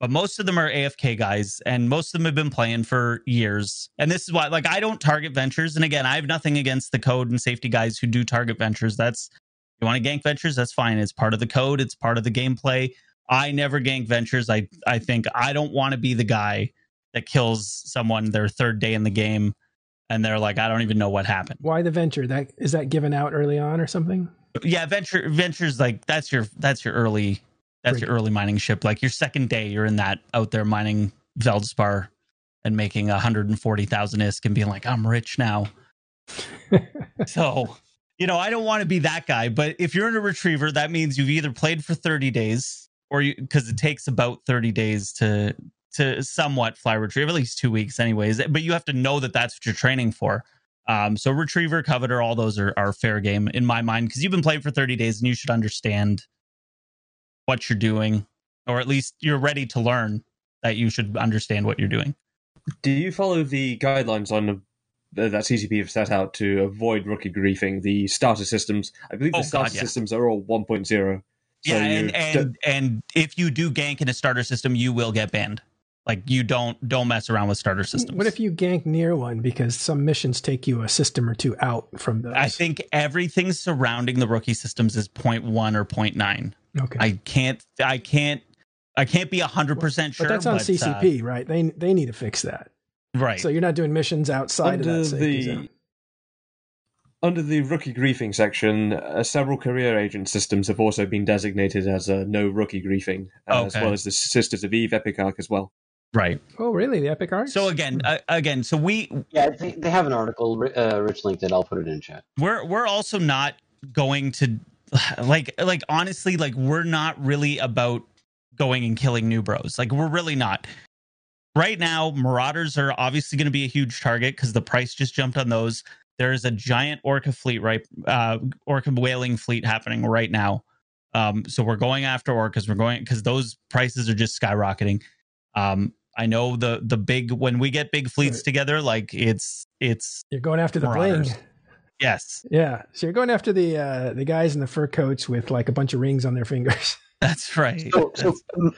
but most of them are afk guys and most of them have been playing for years. And this is why like i don't target ventures. And again i have nothing against the code and safety guys who do target ventures. That's you want to gank ventures that's fine. It's part of the code. It's part of the gameplay. I never gank ventures. I i think i don't want to be the guy that kills someone their third day in the game and they're like, I don't even know what happened. Why the venture? That is that given out early on or something? Yeah, venture ventures like that's your that's your early that's your early mining ship. Like your second day, you're in that out there mining Veldspar and making 140,000 isk and being like, I'm rich now. so, you know, I don't want to be that guy, but if you're in a retriever, that means you've either played for 30 days or you because it takes about 30 days to to somewhat fly retrieve, at least two weeks anyways. But you have to know that that's what you're training for. Um, so retriever, Covetor, all those are, are fair game in my mind because you've been playing for 30 days and you should understand what you're doing, or at least you're ready to learn that you should understand what you're doing. do you follow the guidelines on uh, that CCP have set out to avoid rookie griefing? The starter systems, I believe, Oh, the God, starter yeah. systems are all 1.0. So yeah, and you and and if you do gank in a starter system, you will get banned. Like you don't don't mess around with starter systems. What if you gank near one because some missions take you a system or two out from those? I think everything surrounding the rookie systems is 0.1 or 0.9. okay, I can't I can't I can't be 100% sure but that's on but, uh, CCP, right? They they need to fix that. right. So you're not doing missions outside under of that safety the zone. under the rookie griefing section, uh, several career agent systems have also been designated as uh, no rookie griefing, uh, as well as the Sisters of Eve Epic Arc as well. Right. Oh, really? The Epic Arts? So again, uh, again, so we Yeah, they, they have an article. Uh, Rich linked it. I'll put it in chat. we're we're also not going to like like honestly like we're not really about going and killing new bros like we're really not right now marauders are obviously going to be a huge target because the price just jumped on those there's a giant orca fleet right uh orca whaling fleet happening right now um so we're going after orcas we're going because those prices are just skyrocketing um i know the the big when we get big fleets Right. together like it's it's You're going after the Marauders. bling. Yes Yeah. So you're going after the uh, the guys in the fur coats with like a bunch of rings on their fingers. that's right So, so um,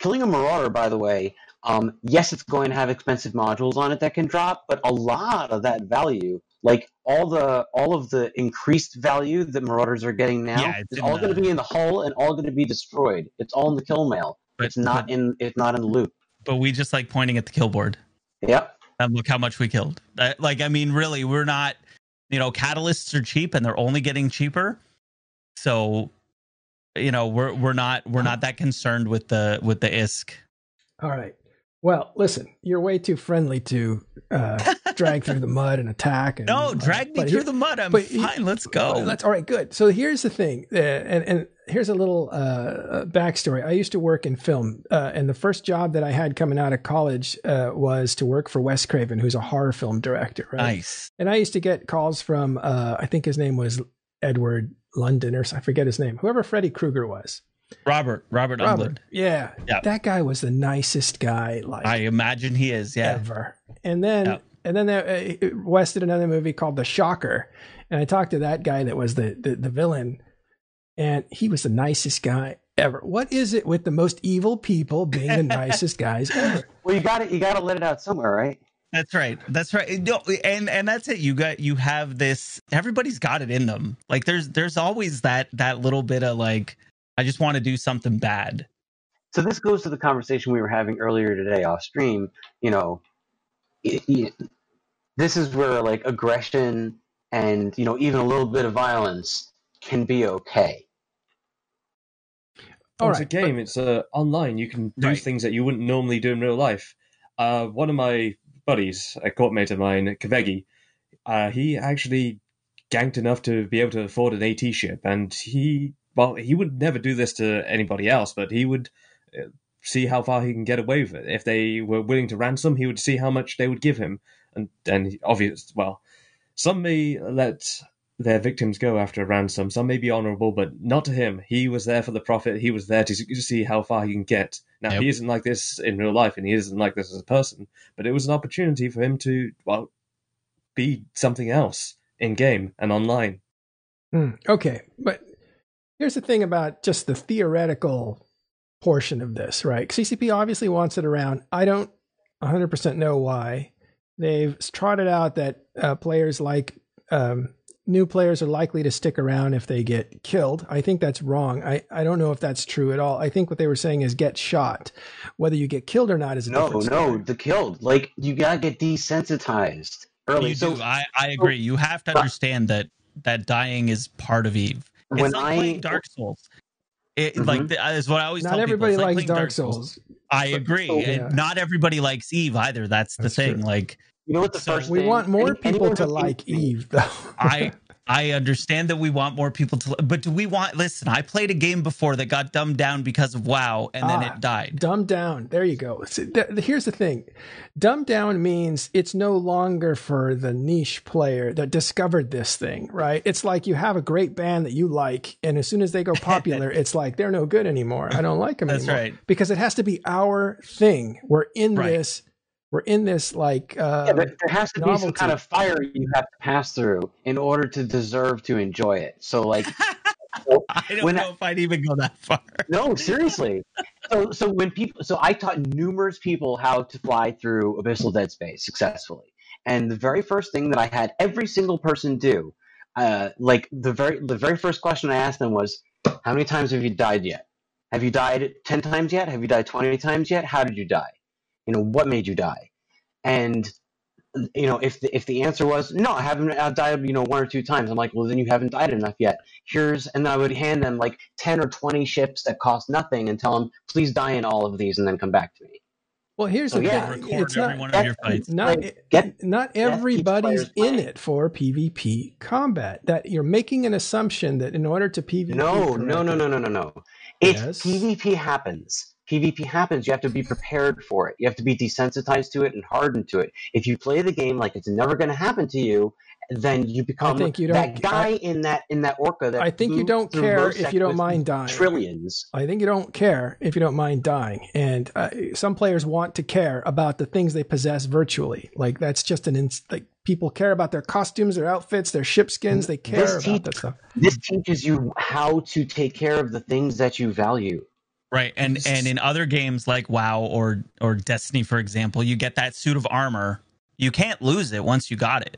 killing a marauder, by the way, um, yes, it's going to have expensive modules on it that can drop, but a lot of that value, like all the all of the increased value that marauders are getting now, Yeah, it's is all the- going to be in the hull and all going to be destroyed. It's all in the kill mail. But- it's not but- in. It's not in the loop. but we just like pointing at the kill board Yep. and look how much we killed. Uh, like, I mean, really, we're not, you know, catalysts are cheap and they're only getting cheaper. So, you know, we're we're not we're not that concerned with the with the ISK. All right. Well, listen, you're way too friendly to uh, drag through the mud and attack. And, No, uh, drag me through here- the mud. I'm fine. Let's go. that's all right. Good. So here's the thing, uh, and and here's a little uh, uh, backstory. I used to work in film, uh, and the first job that I had coming out of college uh, was to work for Wes Craven, who's a horror film director. Right. Nice. And I used to get calls from, uh, I think his name was Edward London, or I forget his name, whoever Freddy Krueger was. Robert, Robert, Robert. Yeah. Yeah. That guy was the nicest guy like I imagine he is. Yeah. ever. And then, Yeah. and then there, uh, Wes did another movie called The Shocker. And I talked to that guy that was the, the, the villain, and he was the nicest guy ever. What is it with the most evil people being the nicest guys ever? Well, you got to You got to let it out somewhere, right? That's right. That's right. No, and and that's it. You got you have this. Everybody's got it in them. Like there's there's always that that little bit of like I just want to do something bad. So this goes to the conversation we were having earlier today off stream. You know, it, it- this is where like aggression and you know even a little bit of violence can be okay. All it's a right, game. It's uh, online. You can do Right. things that you wouldn't normally do in real life. Uh, one of my buddies, a corpmate of mine, Kavegi, uh, he actually ganked enough to be able to afford an AT ship, and he well, he would never do this to anybody else, but he would uh, see how far he can get away with it. If they were willing to ransom, he would see how much they would give him, and and obvious well, some may let their victims go after a ransom. Some may be honorable, but not to him. He was there for the profit. He was there to, to see how far he can get. Now, Yep. he isn't like this in real life, and he isn't like this as a person, but it was an opportunity for him to, well, be something else in game and online. Hmm, okay, but here's the thing about just the theoretical portion of this, right? CCP obviously wants it around. I don't 100% know why. They've trotted out that uh, players like um, new players are likely to stick around if they get killed. I think that's wrong. I, I don't know if that's true at all. I think what they were saying is get shot. Whether you get killed or not is a No, different no, the killed. Like you gotta get desensitized early. You so do. I I agree. You have to understand that that dying is part of Eve. It's when like I playing Dark Souls. It Mhm. like th- is what I always Not tell everybody people. It's like likes playing Dark Souls. I agree. So- Yeah. Not everybody likes Eve either. That's the That's thing. true. Like you know what the So first We thing- want more any- people to like Eve, though. I I understand that we want more people to, but do we want? Listen, I played a game before that got dumbed down because of WoW, and then Ah, it died. Dumbed down. There you go. So th- th- here's the thing. dumbed down means it's no longer for the niche player that discovered this thing, right? It's like you have a great band that you like, and as soon as they go popular, it's like they're no good anymore. I don't like them anymore. That's anymore. right. Because it has to be our thing. We're in Right. this. We're in this like uh, Yeah, there, there has to be some kind of fire you have to pass through in order to deserve to enjoy it. So, like, I don't know I- if I'd even go that far. no, seriously. So, so when people, so I taught numerous people how to fly through abyssal dead space successfully, and the very first thing that I had every single person do, uh, like the very the very first question I asked them was, "How many times have you died yet? Have you died ten times yet? Have you died twenty times yet? How did you die? You know, what made you die?" And you know, if the, if the answer was no, I haven't uh, died, you know, one or two times, I'm like, well, then you haven't died enough yet. Here's, and then I would hand them like ten or twenty ships that cost nothing, and tell them, please die in all of these, and then come back to me. Well, here's So, the yeah, thing. It's not, one of your fights. not Like, get- not everybody's in playing. it for PvP combat. That you're making an assumption that in order to PvP, No, no, no, no, no, no, no. If Yes. PvP happens, PvP happens, you have to be prepared for it. You have to be desensitized to it and hardened to it. If you play the game like it's never going to happen to you, then you become you that guy in that in that orca that I think you don't care if you don't mind dying. Trillions. I think you don't care if you don't mind dying. And uh, some players want to care about the things they possess virtually. Like that's just an ins- like people care about their costumes, their outfits, their ship skins. They care This about teach- that stuff. This teaches you how to take care of the things that you value. Right. And and in other games like WoW or or Destiny, for example, you get that suit of armor. You can't lose it once you got it.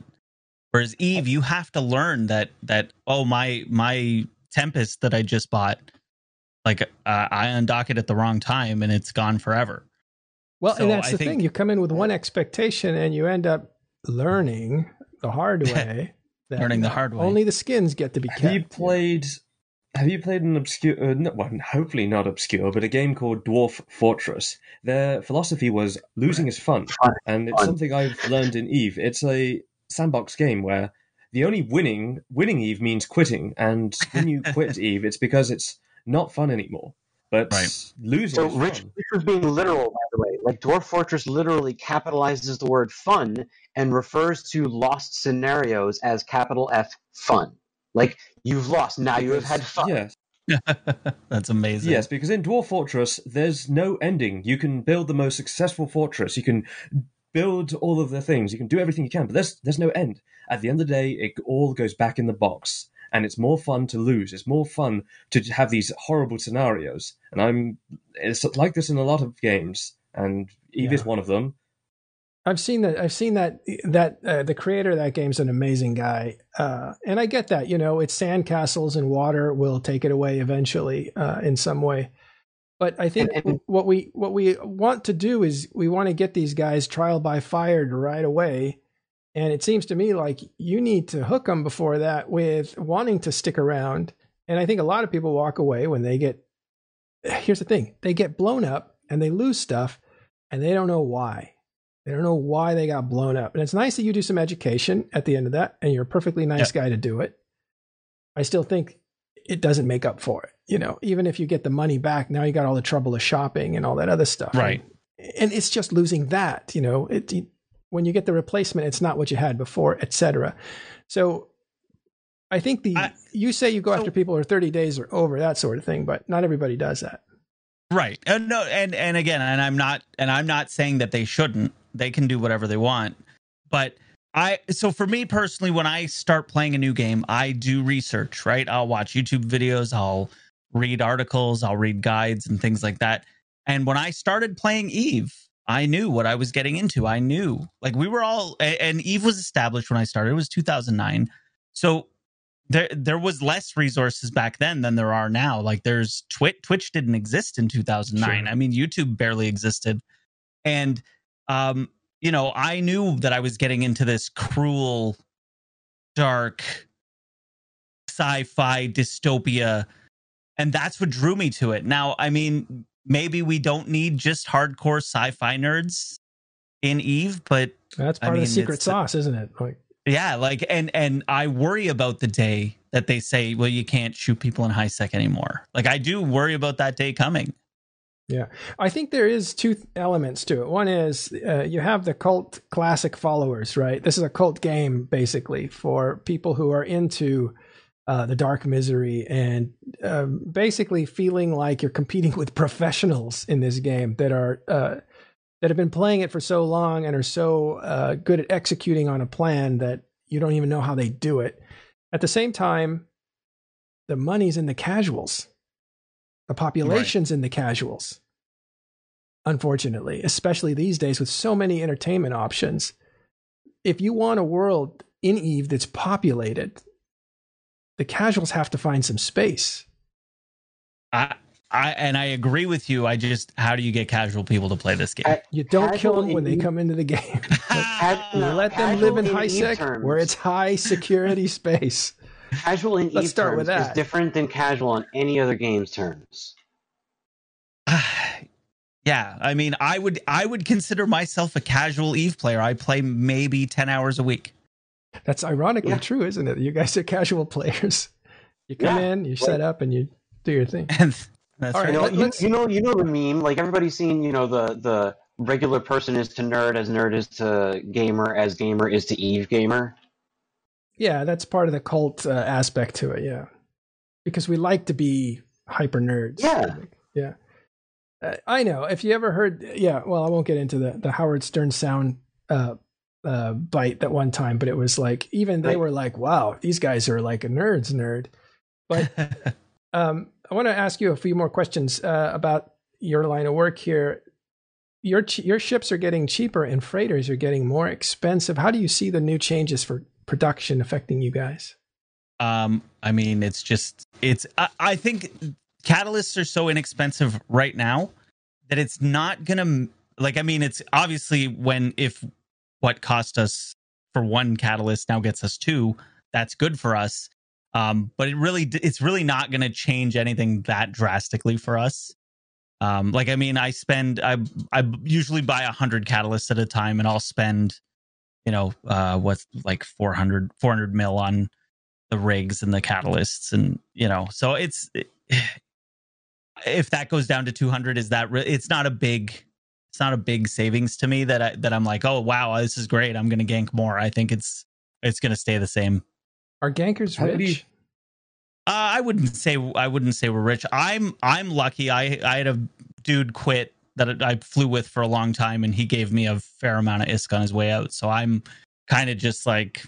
Whereas Eve, you have to learn that that oh my my Tempest that I just bought, like uh, I undock it at the wrong time and it's gone forever. Well, So and that's I the think- thing. You come in with one expectation and you end up learning the hard way. Learning the hard way. Only the skins get to be kept. Have you played? Have you played an obscure? Uh, no, well, hopefully not obscure, but a game called Dwarf Fortress. Their philosophy was losing is fun, Fun. and it's something I've learned in Eve. It's a sandbox game where the only winning winning Eve means quitting, and when you quit Eve, it's because it's not fun anymore. But Right. losing So is Rich, fun. Rich was being literal, by the way. Like Dwarf Fortress literally capitalizes the word "fun" and refers to lost scenarios as capital F fun. Like you've lost, now you have had fun. Yes, That's amazing. yes, because in Dwarf Fortress, there's no ending. You can build the most successful fortress. You can build all of the things. You can do everything you can, but there's there's no end. At the end of the day, it all goes back in the box, and it's more fun to lose. It's more fun to have these horrible scenarios. And I'm it's like this in a lot of games, and Eve is one of them. I've seen that. I've seen that. That uh, the creator of that game's an amazing guy, uh, and I get that. You know, it's sandcastles and water will take it away eventually uh, in some way. But I think what we what we want to do is we want to get these guys trial by fire right away, and it seems to me like you need to hook them before that with wanting to stick around. And I think a lot of people walk away when they get. Here's the thing: they get blown up and they lose stuff, and they don't know why. They don't know why they got blown up. And it's nice that you do some education at the end of that, and you're a perfectly nice guy to do it. I still think it doesn't make up for it. You know, even if you get the money back, now you got all the trouble of shopping and all that other stuff. Right. And it's just losing that, you know, it, it- when you get the replacement, it's not what you had before, etc. So I think the, I- you say you go so- after people who are 30 days or over, that sort of thing, but not everybody does that. Right. And no and and again, and I'm not and I'm not saying that they shouldn't. They can do whatever they want. But I so for me personally when I start playing a new game, I do research, right? I'll watch YouTube videos, I'll read articles, I'll read guides and things like that. And when I started playing Eve, I knew what I was getting into. I knew. Like we were all and Eve was established when I started. It was 2009. So there there was less resources back then than there are now. Like there's Twitch Twitch didn't exist in 2009. Sure. I mean YouTube barely existed. And um you know, I knew that I was getting into this cruel dark sci-fi dystopia and that's what drew me to it. Now, I mean, maybe we don't need just hardcore sci-fi nerds in Eve, but That's I part of the secret sauce, isn't it? Like, yeah, like and and I worry about the day that they say, well, you can't shoot people in high sec anymore. Like I do worry about that day coming. I think there is two th- elements to it. One is uh, you have the cult classic followers, right? This is a cult game basically for people who are into uh, the dark misery and um, basically feeling like you're competing with professionals in this game that are uh, that have been playing it for so long and are so uh, good at executing on a plan that you don't even know how they do it. At the same time, the money's in the casuals. The population's in the casuals unfortunately, especially these days with so many entertainment options. If you want a world in Eve that's populated, the casuals have to find some space. I I and I agree with you. I just how do you get casual people to play this game? I- You don't kill them when they come into the game. Ca- You no, let them live in casual high sec terms- where it's high security space. Casual in Let's Eve start with terms that. is different than casual on any other game's terms. yeah, I mean, I would I would consider myself a casual Eve player. I play maybe ten hours a week. That's ironically Yeah. true, isn't it? You guys are casual players. You come Yeah. in, you set up, and you do your thing. And that's All right. right, You know, you, you know, you know the meme. Like everybody's seen, you know, the the regular person is to nerd as nerd is to gamer as gamer is to Eve gamer. Yeah, that's part of the cult uh, aspect to it. Yeah, because we like to be hyper nerds. Yeah. yeah. Uh, I know. If you ever heard, yeah. Well, I won't get into the the Howard Stern sound uh, uh, bite that one time, but it was like even they Right. were like, "Wow, these guys are like a nerd's nerd." But um, I want to ask you a few more questions uh, about your line of work here. Your ch- your ships are getting cheaper, and freighters are getting more expensive. How do you see the new changes for production affecting you guys? Um, I mean, it's just it's. I, I think catalysts are so inexpensive right now that it's not gonna like. I mean, it's obviously when if what cost us for one catalyst now gets us two, that's good for us. Um, but it really it's really not gonna change anything that drastically for us. Um, like I mean, I spend I I usually buy a hundred catalysts at a time, and I'll spend, you know, uh, what's like 400, 400 mil on the rigs and the catalysts and you know so it's if that goes down to 200 is that re- it's not a big it's not a big savings to me that I that I'm like oh wow this is great I'm going to gank more. I think it's it's going to stay the same. Are gankers How rich? uh, I wouldn't say I wouldn't say we're rich. I'm I'm lucky. I I had a dude quit that I flew with for a long time and he gave me a fair amount of ISK on his way out so I'm kind of just like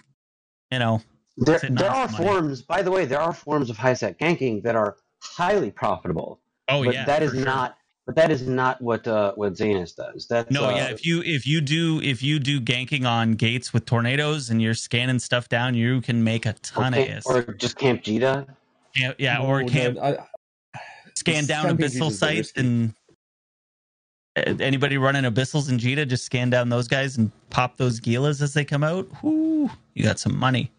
you know There, there are money. forms, by the way, there are forms of high sec ganking that are highly profitable. oh but yeah that is sure. not. But that is not what uh, what Zanus does. That's No, uh, yeah. If you if you do if you do ganking on gates with tornadoes and you're scanning stuff down, you can make a or, ton of camp, is. or just Camp Jita. yeah, yeah, or No, camp no, I- scan down camping abyssal is sites and anybody running abyssals and Jita just scan down those guys and pop those Gilas as they come out. Whoo, you got some money.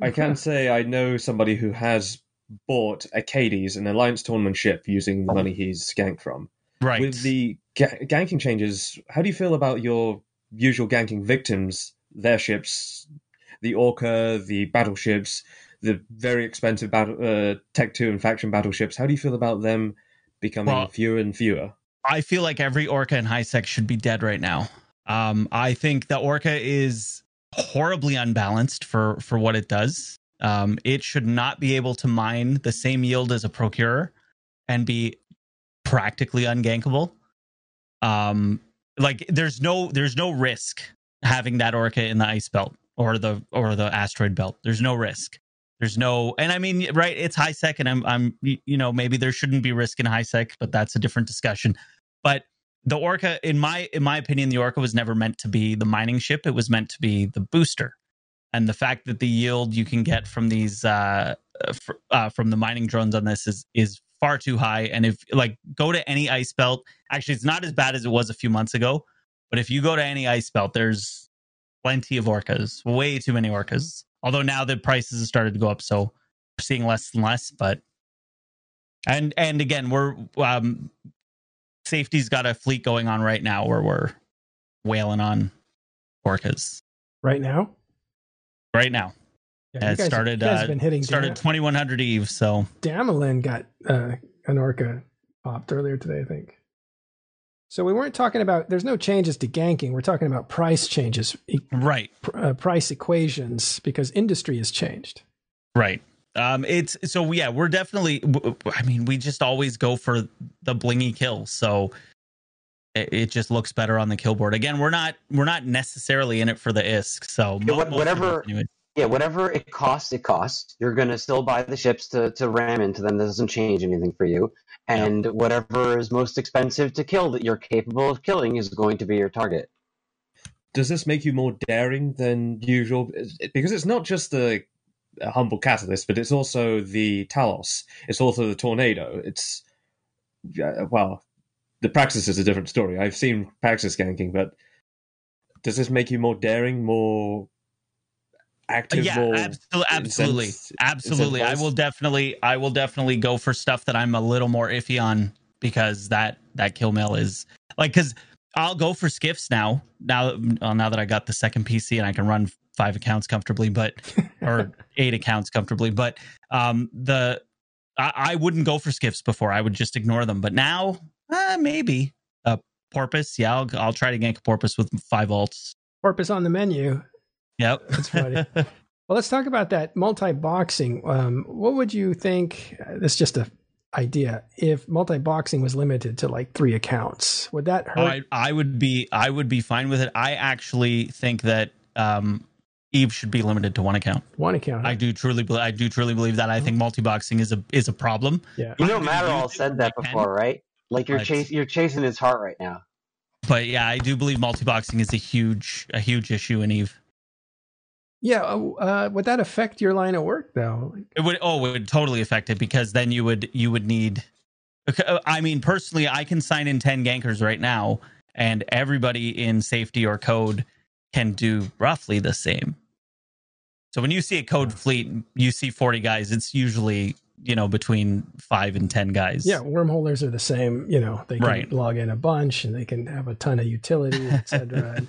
I can say I know somebody who has bought a Caedes, an Alliance tournament ship, using the money he's skanked from. Right. With the ga- ganking changes, how do you feel about your usual ganking victims, their ships, the Orca, the battleships, the very expensive battle, uh, Tech 2 and faction battleships? How do you feel about them becoming Well- fewer and fewer? I feel like every orca in high sec should be dead right now. Um, I think the orca is horribly unbalanced for for what it does. Um, it should not be able to mine the same yield as a procurer and be practically ungankable. Um, like there's no there's no risk having that orca in the ice belt or the or the asteroid belt. There's no risk. There's no, and I mean, right? It's high sec, and I'm, I'm, you know, maybe there shouldn't be risk in high sec, but that's a different discussion. But the Orca, in my, in my opinion, the Orca was never meant to be the mining ship. It was meant to be the booster, and the fact that the yield you can get from these, uh, fr- uh from the mining drones on this is is far too high. And if like go to any ice belt, actually, it's not as bad as it was a few months ago. But if you go to any ice belt, there's plenty of orcas, way too many orcas. Although now the prices have started to go up, so we're seeing less and less. But and and again, we're um, safety's got a fleet going on right now where we're whaling on orcas right now. right now. Yeah, it started guys uh, been hitting started twenty one hundred Eve. So Damelin got uh, an orca popped earlier today, I think. So we weren't talking about. There's no changes to ganking. We're talking about price changes, e- right, pr- uh, price equations, because industry has changed. right. Um, it's so yeah, we're definitely. I mean, we just always go for the blingy kill, so it, it just looks better on the kill board. Again, we're not we're not necessarily in it for the ISK. So Yeah, what- whatever- anyway. Yeah, whatever it costs, it costs. You're gonna still buy the ships to, to ram into them. That doesn't change anything for you. And whatever is most expensive to kill that you're capable of killing is going to be your target. Does this make you more daring than usual? Because it's not just the a humble catalyst, but it's also the Talos. It's also the tornado. It's yeah, well, the Praxis is a different story. I've seen Praxis ganking, but does this make you more daring, more active? yeah, more absolutely, absolutely, incensed- absolutely. I will definitely, I will definitely go for stuff that I'm a little more iffy on because that that kill mail is like because I'll go for skiffs now. Now, well, now that I got the second PC and I can run five accounts comfortably, but or eight accounts comfortably, but um the I, I wouldn't go for skiffs before. I would just ignore them. But now, uh, maybe a porpoise. Yeah, I'll I'll try to gank a porpoise with five alts. Porpoise on the menu. Yep, That's funny. Well, let's talk about that multi-boxing. Um, what would you think? uh, This is just a idea. If multi-boxing was limited to like three accounts, would that hurt? Oh, I, I would be I would be fine with it. I actually think that um, Eve should be limited to one account. One account. I do truly believe I do truly believe that. I think multi boxing is a is a problem. yeah. You know, I'm gonna Matterall said that I can. before, right? Like you're chasing, you're chasing his heart right now. But yeah, I do believe multi boxing is a huge a huge issue in Eve. Yeah. uh, Uh, would that affect your line of work though? It would oh it would totally affect it because then you would you would need. Uh, I mean, personally, I can sign in ten gankers right now, and everybody in safety or code can do roughly the same. So when you see a code fleet, you see forty guys. It's usually you know between five and ten guys. Yeah, wormholers are the same. You know, they can Right. log in a bunch and they can have a ton of utility, etc.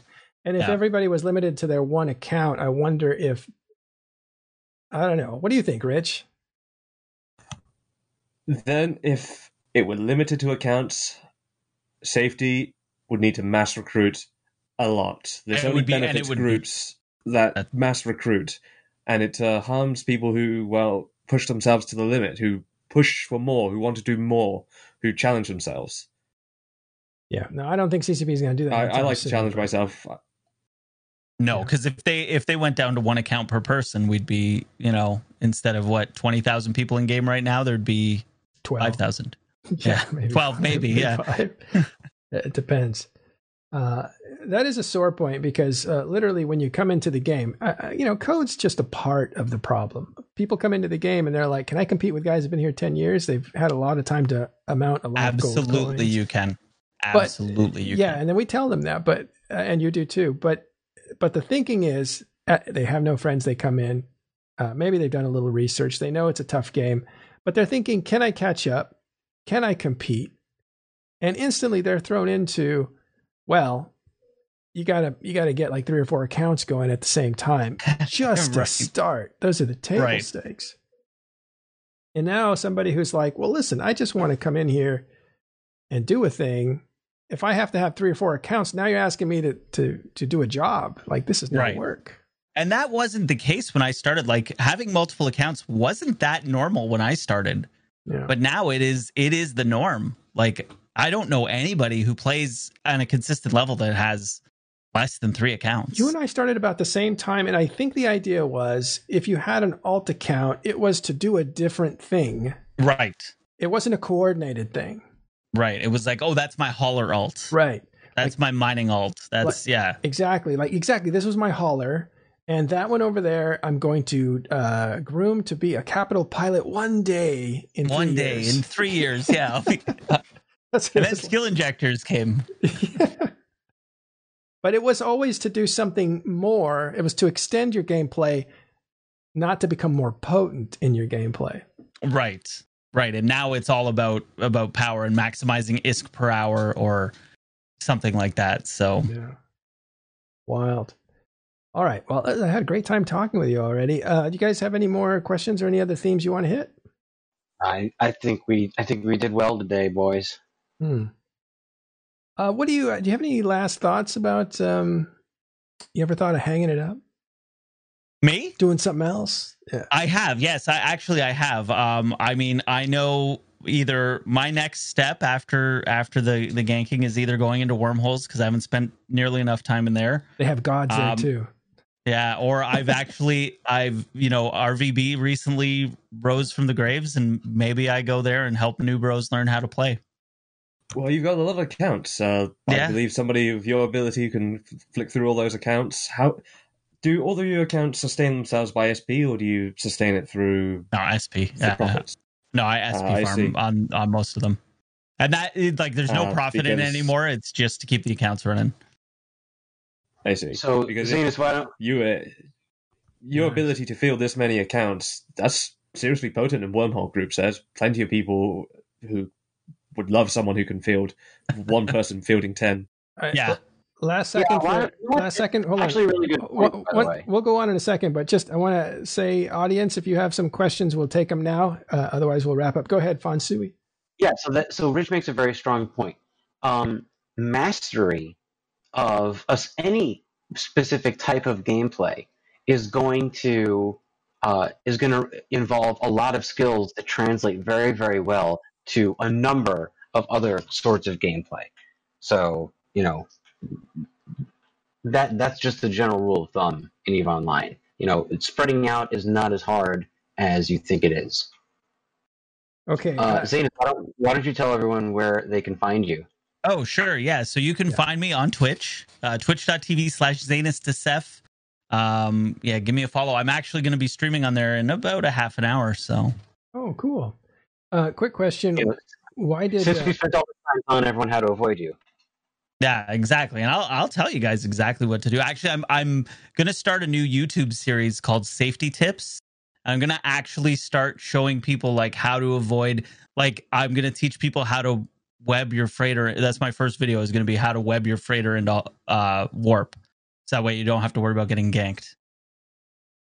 and, and if Yeah. everybody was limited to their one account, I wonder if I don't know. What do you think, Rich? Then, if it were limited to accounts, safety would need to mass recruit a lot. There's And only would be- and it benefits would be- groups that mass recruit, and it uh, harms people who, well, push themselves to the limit, who push for more, who want to do more, who challenge themselves. Yeah, no, I don't think CCP is going to do that. I, I like to challenge but- myself. No, Yeah. because if they if they went down to one account per person, we'd be you know instead of what twenty thousand people in game right now, there'd be Twelve. five thousand. yeah, Yeah, 12 maybe, yeah. five. it depends. Uh, that is a sore point because uh, literally when you come into the game, uh, uh, you know, code's just a part of the problem. People come into the game and they're like, "Can I compete with guys who've been here ten years? They've had a lot of time to amount a lot of gold Absolutely, coins." you can. But- Absolutely, you can yeah, can. and then we tell them that, but uh, and you do too. But but the thinking is uh, they have no friends. They come in, uh, maybe they've done a little research. They know it's a tough game, but they're thinking, can I catch up? Can I compete? And instantly they're thrown into, well, you gotta you gotta get like three or four accounts going at the same time just to Right. start. Those are the table Right. stakes. And now somebody who's like, well, listen, I just want to come in here and do a thing. If I have to have three or four accounts, now you're asking me to to to do a job. Like this is not Right. work. And that wasn't the case when I started. Like having multiple accounts wasn't that normal when I started. Yeah. But now it is it is the norm. Like I don't know anybody who plays on a consistent level that has less than three accounts. You and I started about the same time, and I think the idea was if you had an alt account, it was to do a different thing. right. It wasn't a coordinated thing. Right. It was like, oh, that's my hauler alt. Right. That's my mining alt. That's yeah. Exactly. Like exactly. This was my hauler. And that one over there, I'm going to uh, groom to be a capital pilot one day in One three day years. in three years, yeah. I'll That's and then skill injectors came. but it was always to do something more. It was to extend your gameplay, not to become more potent in your gameplay. Right. Right. And now it's all about about power and maximizing ISK per hour or something like that. So Yeah. Wild. All right. Well, I had a great time talking with you already. Uh, do you guys have any more questions or any other themes you want to hit? I I think we I think we did well today, boys. Hmm. Uh, what do you do? You have any last thoughts about? Um, you ever thought of hanging it up, me? doing something else? Yeah. I have. Yes, I actually I have. Um I mean, I know either my next step after after the the ganking is either going into wormholes because I haven't spent nearly enough time in there. They have gods there Um, too. Yeah, or I've actually I've you know RVB recently rose from the graves and maybe I go there and help new bros learn how to play. Well, you've got a lot of accounts. Uh, I believe somebody of your ability who can f- flick through all those accounts. How do all of your accounts sustain themselves by SP, or do you sustain it through No, SP. for Yeah. profits? No, I SP Ah, I farm on on most of them. And that like there's no Uh, profit in it anymore. It's just to keep the accounts running. I see. So, because Zanus, why don't you, uh, your Nice. ability to field this many accounts, that's seriously potent. And Wormhole Group says plenty of people who would love someone who can field one person fielding 10. All right, Yeah. Last second. why- for, last second. Hold actually on. really good point, what- we'll go on in a second, but just I want to say, audience, if you have some questions, we'll take them now. Uh, otherwise, we'll wrap up. Go ahead, Fonsui. Yeah, so that so Rich makes a very strong point. Um, mastery of us any specific type of gameplay is going to uh, is going to involve a lot of skills that translate very very well to a number of other sorts of gameplay. So you know that that's just the general rule of thumb in Eve Online. You know, spreading out is not as hard as you think it is. Okay. Uh, uh, Zayn, why don't, why don't you tell everyone where they can find you? Oh, sure. Yeah. So you can Yeah. find me on Twitch, uh, twitch.tv slash Zanus Desef. Um, yeah, give me a follow. I'm actually going to be streaming on there in about a half an hour. So oh, cool. Uh, quick question. You know, Why did Since uh, we spent all this time telling everyone how to avoid you. Yeah, exactly. And I'll, I'll tell you guys exactly what to do. Actually, I'm, I'm going to start a new YouTube series called Safety Tips. I'm going to actually start showing people like how to avoid, like, I'm going to teach people how to web your freighter. That's my first video is going to be how to web your freighter into uh, warp. So that way you don't have to worry about getting ganked.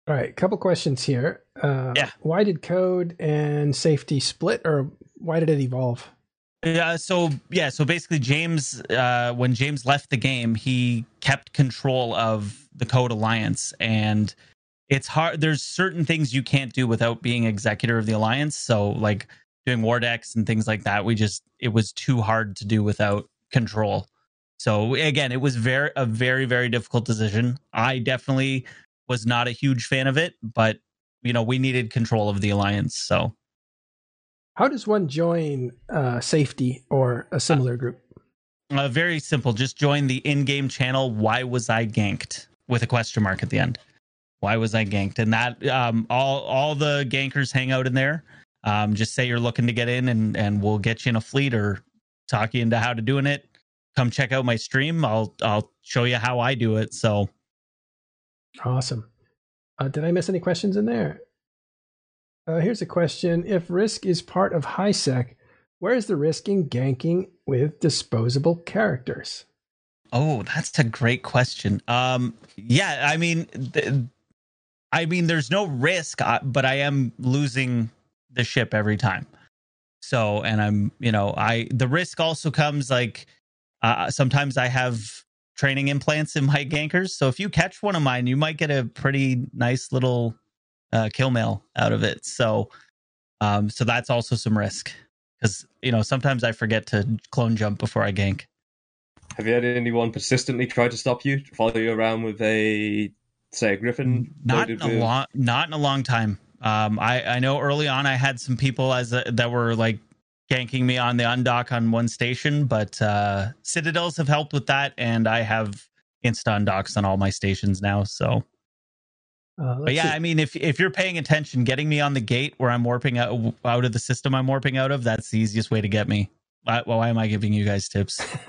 All right, a couple questions here. Uh, Yeah. Why did code and safety split, or why did it evolve? Yeah, so yeah, so basically James uh when James left the game, he kept control of the Code Alliance and it's hard there's certain things you can't do without being executor of the alliance, so like doing war decks and things like that, we just it was too hard to do without control. So again, it was very a very very difficult decision. I definitely was not a huge fan of it, but you know, we needed control of the alliance, so How does one join uh, safety or a similar group? Uh, very simple. Just join the in-game channel. Why was I ganked? With a question mark at the end. Why was I ganked? And that um, all all the gankers hang out in there. Um, just say you're looking to get in, and and we'll get you in a fleet or talk you into how to doing it. Come check out my stream. I'll I'll show you how I do it. So Awesome. Uh, did I miss any questions in there? Uh, here's a question: If risk is part of HiSec, where is the risk in ganking with disposable characters? Oh, that's a great question. Um, yeah, I mean, th- I mean, there's no risk, uh, but I am losing the ship every time. So, and I'm, you know, I the risk also comes like uh, sometimes I have training implants in my gankers. So if you catch one of mine, you might get a pretty nice little uh, kill mail out of it. So, um, so that's also some risk because you know sometimes I forget to clone jump before I gank. Have you had anyone persistently try to stop you, follow you around with a, say, a griffin? not in a with- long not in a long time um i i know early on i had some people as a, that were like ganking me on the undock on one station but uh citadels have helped with that and i have insta undocks on all my stations now so Uh, but yeah see. i mean if if you're paying attention getting me on the gate where i'm warping out out of the system i'm warping out of that's the easiest way to get me why, why am i giving you guys tips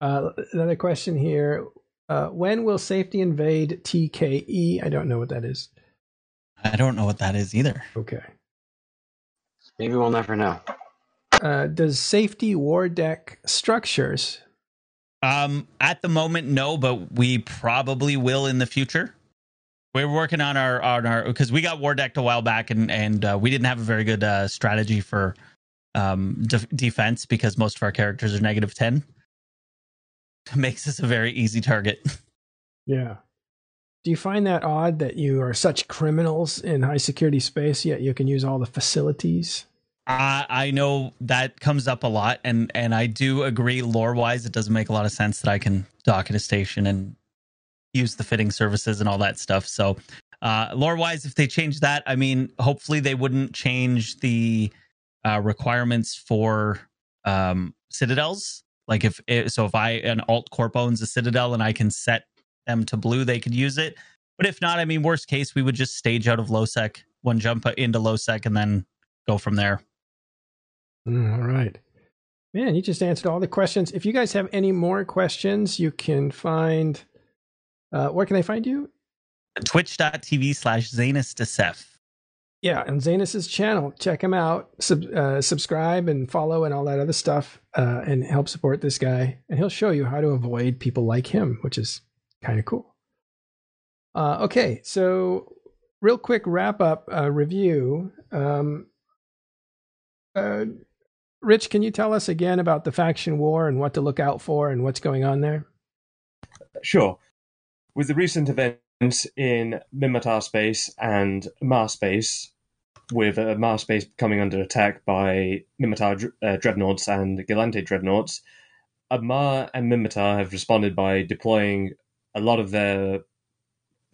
uh, another question here: uh, When will safety invade TKE? I don't know what that is. i don't know what that is either Okay. Maybe we'll never know. Uh, does safety war deck structures? Um, at the moment, no, but we probably will in the future. We're working on our on our because we got war decked a while back, and and uh, we didn't have a very good uh, strategy for um def- defense because most of our characters are negative ten. Makes us a very easy target. Yeah. Do you find that odd that you are such criminals in high security space, yet you can use all the facilities? I I know that comes up a lot, and and I do agree. Lore wise, it doesn't make a lot of sense that I can dock at a station and use the fitting services and all that stuff. So, uh, lore wise, if they change that, I mean, hopefully they wouldn't change the uh, requirements for um, citadels. Like if it, so, if I an alt corp owns a citadel and I can set them to blue, they could use it. But if not, I mean, worst case, we would just stage out of low sec, one jump into low sec, and then go from there. Mm, all right. Man, you just answered all the questions. If you guys have any more questions, you can find. Uh, where can they find you? Twitch.tv slash Zanus Yeah, on Zanus's channel. Check him out. Sub, uh, subscribe and follow and all that other stuff, uh, and help support this guy. And he'll show you how to avoid people like him, which is kind of cool. Uh, okay, so real quick wrap up uh, review. Um, uh, Rich, can you tell us again about the faction war and what to look out for and what's going on there? Sure. With the recent events in Minmatar space and Amarr space, with uh, Amarr space coming under attack by Minmatar uh, dreadnoughts and Gallente dreadnoughts, Amarr and Minmatar have responded by deploying a lot of their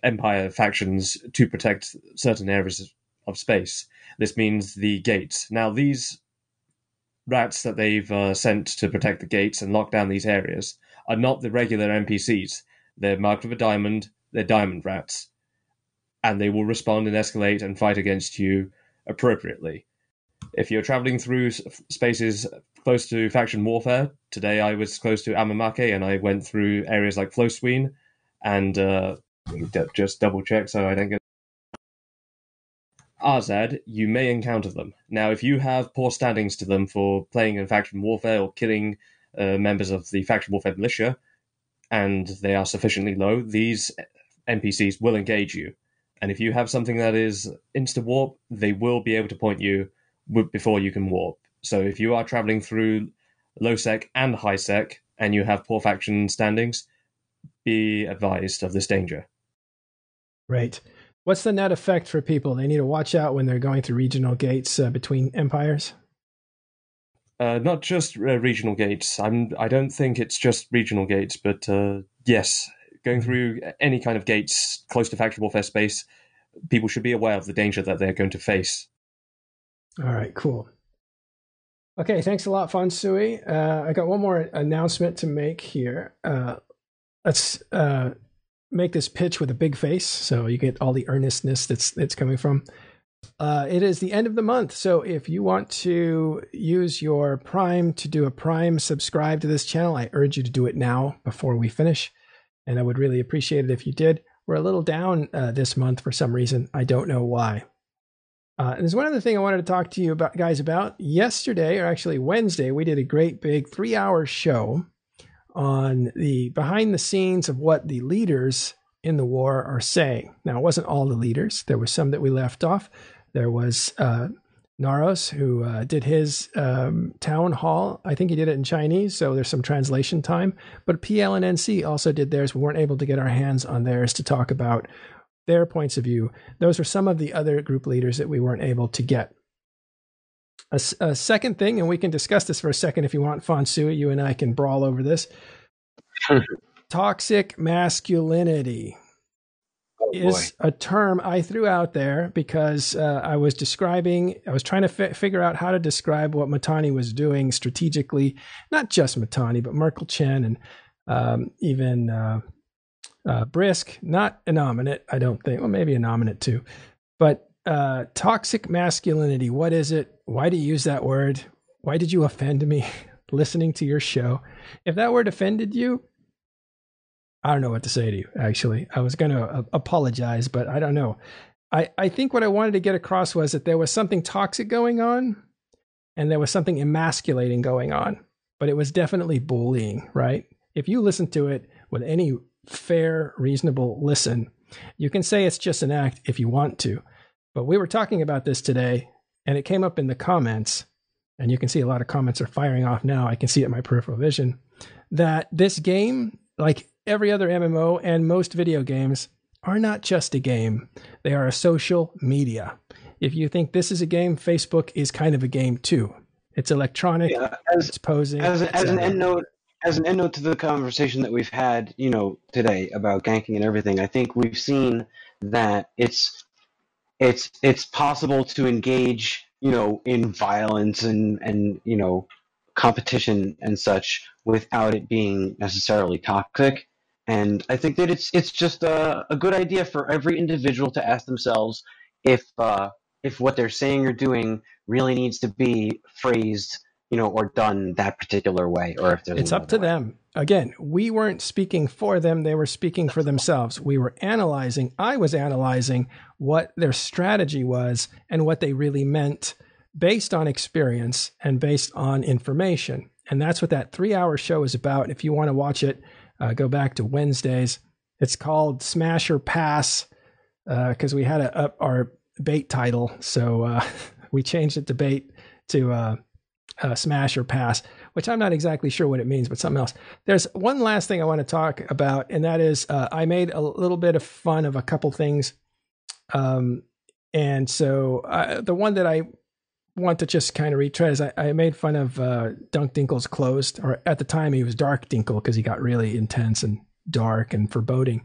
Empire factions to protect certain areas of space. This means the gates. Now, these rats that they've uh, sent to protect the gates and lock down these areas are not the regular NPCs. They're marked with a diamond, they're diamond rats. And they will respond and escalate and fight against you appropriately. If you're traveling through spaces close to faction warfare, today I was close to Amamake and I went through areas like Floseswin and uh, just double check so I don't get Arzad, you may encounter them. Now, if you have poor standings to them for playing in faction warfare or killing uh, members of the faction warfare militia, and they are sufficiently low, these NPCs will engage you. And if you have something that is insta warp, they will be able to point you before you can warp. So if you are traveling through low sec and high sec, and you have poor faction standings, be advised of this danger. Right. What's the net effect for people? They need to watch out when they're going through regional gates uh, between empires. Uh, not just uh, regional gates. I'm. I don't think it's just regional gates, but uh, yes, going through any kind of gates close to faction warfare space, people should be aware of the danger that they're going to face. All right, cool. Okay, thanks a lot, Fonsui. Uh, I got one more announcement to make here. Uh, let's uh, make this pitch with a big face, so you get all the earnestness that's that's coming from. Uh, it is the end of the month, so if you want to use your Prime to do a Prime subscribe to this channel, I urge you to do it now before we finish, and I would really appreciate it if you did. We're a little down uh, this month for some reason. I don't know why. Uh, there's one other thing I wanted to talk to you about, guys, about. Yesterday, or actually Wednesday, we did a great big three-hour show on the behind the scenes of what the leaders in the war are saying. Now, it wasn't all the leaders. There were some that we left off. There was uh, Naros, who uh, did his um, town hall. I think he did it in Chinese, so there's some translation time. But PL and NC also did theirs. We weren't able to get our hands on theirs to talk about their points of view. Those were some of the other group leaders that we weren't able to get. A, a, second thing, and we can discuss this for a second if you want, Fonsui. You and I can brawl over this. Toxic masculinity oh, is a term I threw out there because uh, I was describing, I was trying to fi- figure out how to describe what Mittani was doing strategically, not just Mittani, but Merkel Chen and um, even uh, uh, Brisk, not Innominate, I don't think. Well, maybe Innominate too. But uh, toxic masculinity. What is it? Why do you use that word? Why did you offend me listening to your show? If that word offended you, I don't know what to say to you, actually. I was going to uh, apologize, but I don't know. I, I think what I wanted to get across was that there was something toxic going on and there was something emasculating going on, but it was definitely bullying, right? If you listen to it with any fair, reasonable listen, you can say it's just an act if you want to. But we were talking about this today, and it came up in the comments, and you can see a lot of comments are firing off now. I can see it in my peripheral vision that this game, like every other MMO and most video games, are not just a game, they are a social media. If you think this is a game, Facebook is kind of a game too. It's electronic, yeah, as, it's posing. As, as an end note, as an end note to the conversation that we've had, you know, today about ganking and everything, I think we've seen that it's it's it's possible to engage you know in violence and and you know competition and such without it being necessarily toxic and i think that it's it's just a, a good idea for every individual to ask themselves if uh, if what they're saying or doing really needs to be phrased you know, or done that particular way, or if it's up to way. them. Again, we weren't speaking for them, they were speaking for themselves. We were analyzing, I was analyzing what their strategy was and what they really meant based on experience and based on information. And that's what that three hour show is about. If you want to watch it, uh, go back to Wednesdays. It's called Smash or Pass because we had to up our bait title. So uh, we changed it to bait to uh, uh, Smash or Pass, which I'm not exactly sure what it means, but something else. There's one last thing I want to talk about, and that is uh, I made a little bit of fun of a couple things. Um, and so uh, the one that I want to just kind of retread is I, I made fun of uh, Dunk Dinkle's closed, or at the time he was Dark Dinkle because he got really intense and dark and foreboding.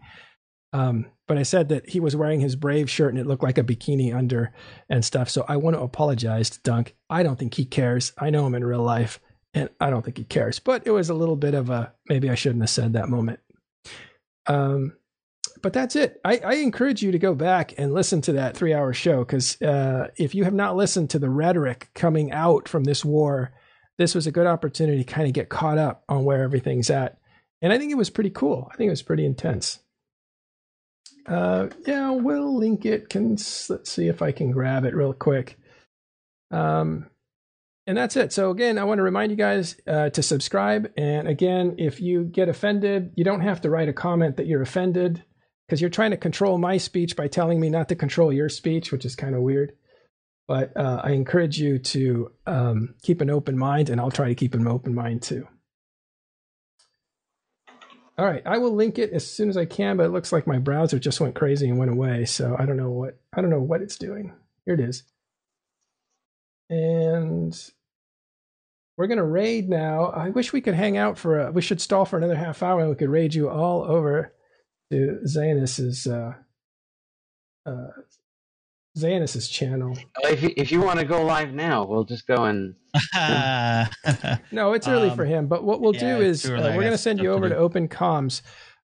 Um, but I said that he was wearing his Brave shirt and it looked like a bikini under and stuff. So I want to apologize to Dunk. I don't think he cares. I know him in real life and I don't think he cares. But it was a little bit of a maybe I shouldn't have said that moment. Um, but that's it. I, I encourage you to go back and listen to that three hour show because uh, if you have not listened to the rhetoric coming out from this war, this was a good opportunity to kind of get caught up on where everything's at. And I think it was pretty cool. I think it was pretty intense. Uh, yeah, we'll link it. Can let's see if I can grab it real quick. Um, and that's it. So again, I want to remind you guys uh, to subscribe. And again, if you get offended, you don't have to write a comment that you're offended because you're trying to control my speech by telling me not to control your speech, which is kind of weird. But uh, I encourage you to um, keep an open mind, and I'll try to keep an open mind too. All right, I will link it as soon as I can, but it looks like my browser just went crazy and went away, so I don't know what I don't know what it's doing. Here it is. And we're gonna raid now. I wish we could hang out for a we should stall for another half hour and we could raid you all over to Zanus's uh uh Zanus's channel. If you, if you want to go live now, we'll just go and No, it's early Um, for him. But what we'll yeah, do is too uh, we're going to send you over to. Open Comms.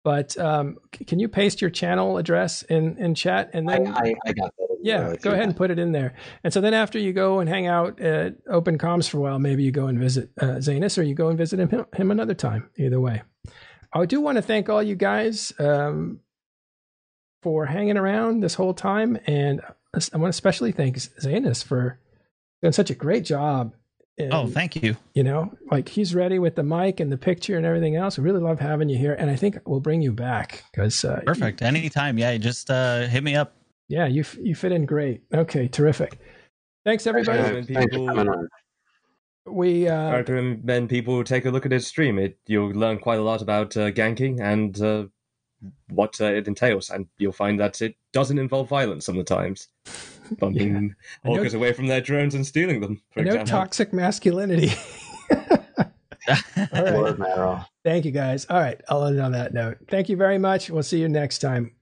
But um, c- can you paste your channel address in in chat and then I, I got that. yeah, go you ahead and put it in there. And so then after you go and hang out at Open Comms for a while, maybe you go and visit uh, Zanus or you go and visit him him another time. Either way, I do want to thank all you guys um, for hanging around this whole time, and I want to especially thank Zanus for doing such a great job. oh, thank you. you know like he's ready with the mic and the picture and everything else we really love having you here and i think we'll bring you back because uh, Perfect. Anytime. Yeah, just uh, hit me up. yeah you f- you fit in great okay terrific thanks everybody Yeah, When Thanks for people- coming on. we I uh recommend people take a look at his stream. It you'll learn quite a lot about uh, ganking and uh, what uh, it entails, and you'll find that it doesn't involve violence sometimes. of the times. Bumping I know- orcas away from their drones and stealing them, for no example. toxic masculinity all right thank you guys all right i'll end on that note thank you very much we'll see you next time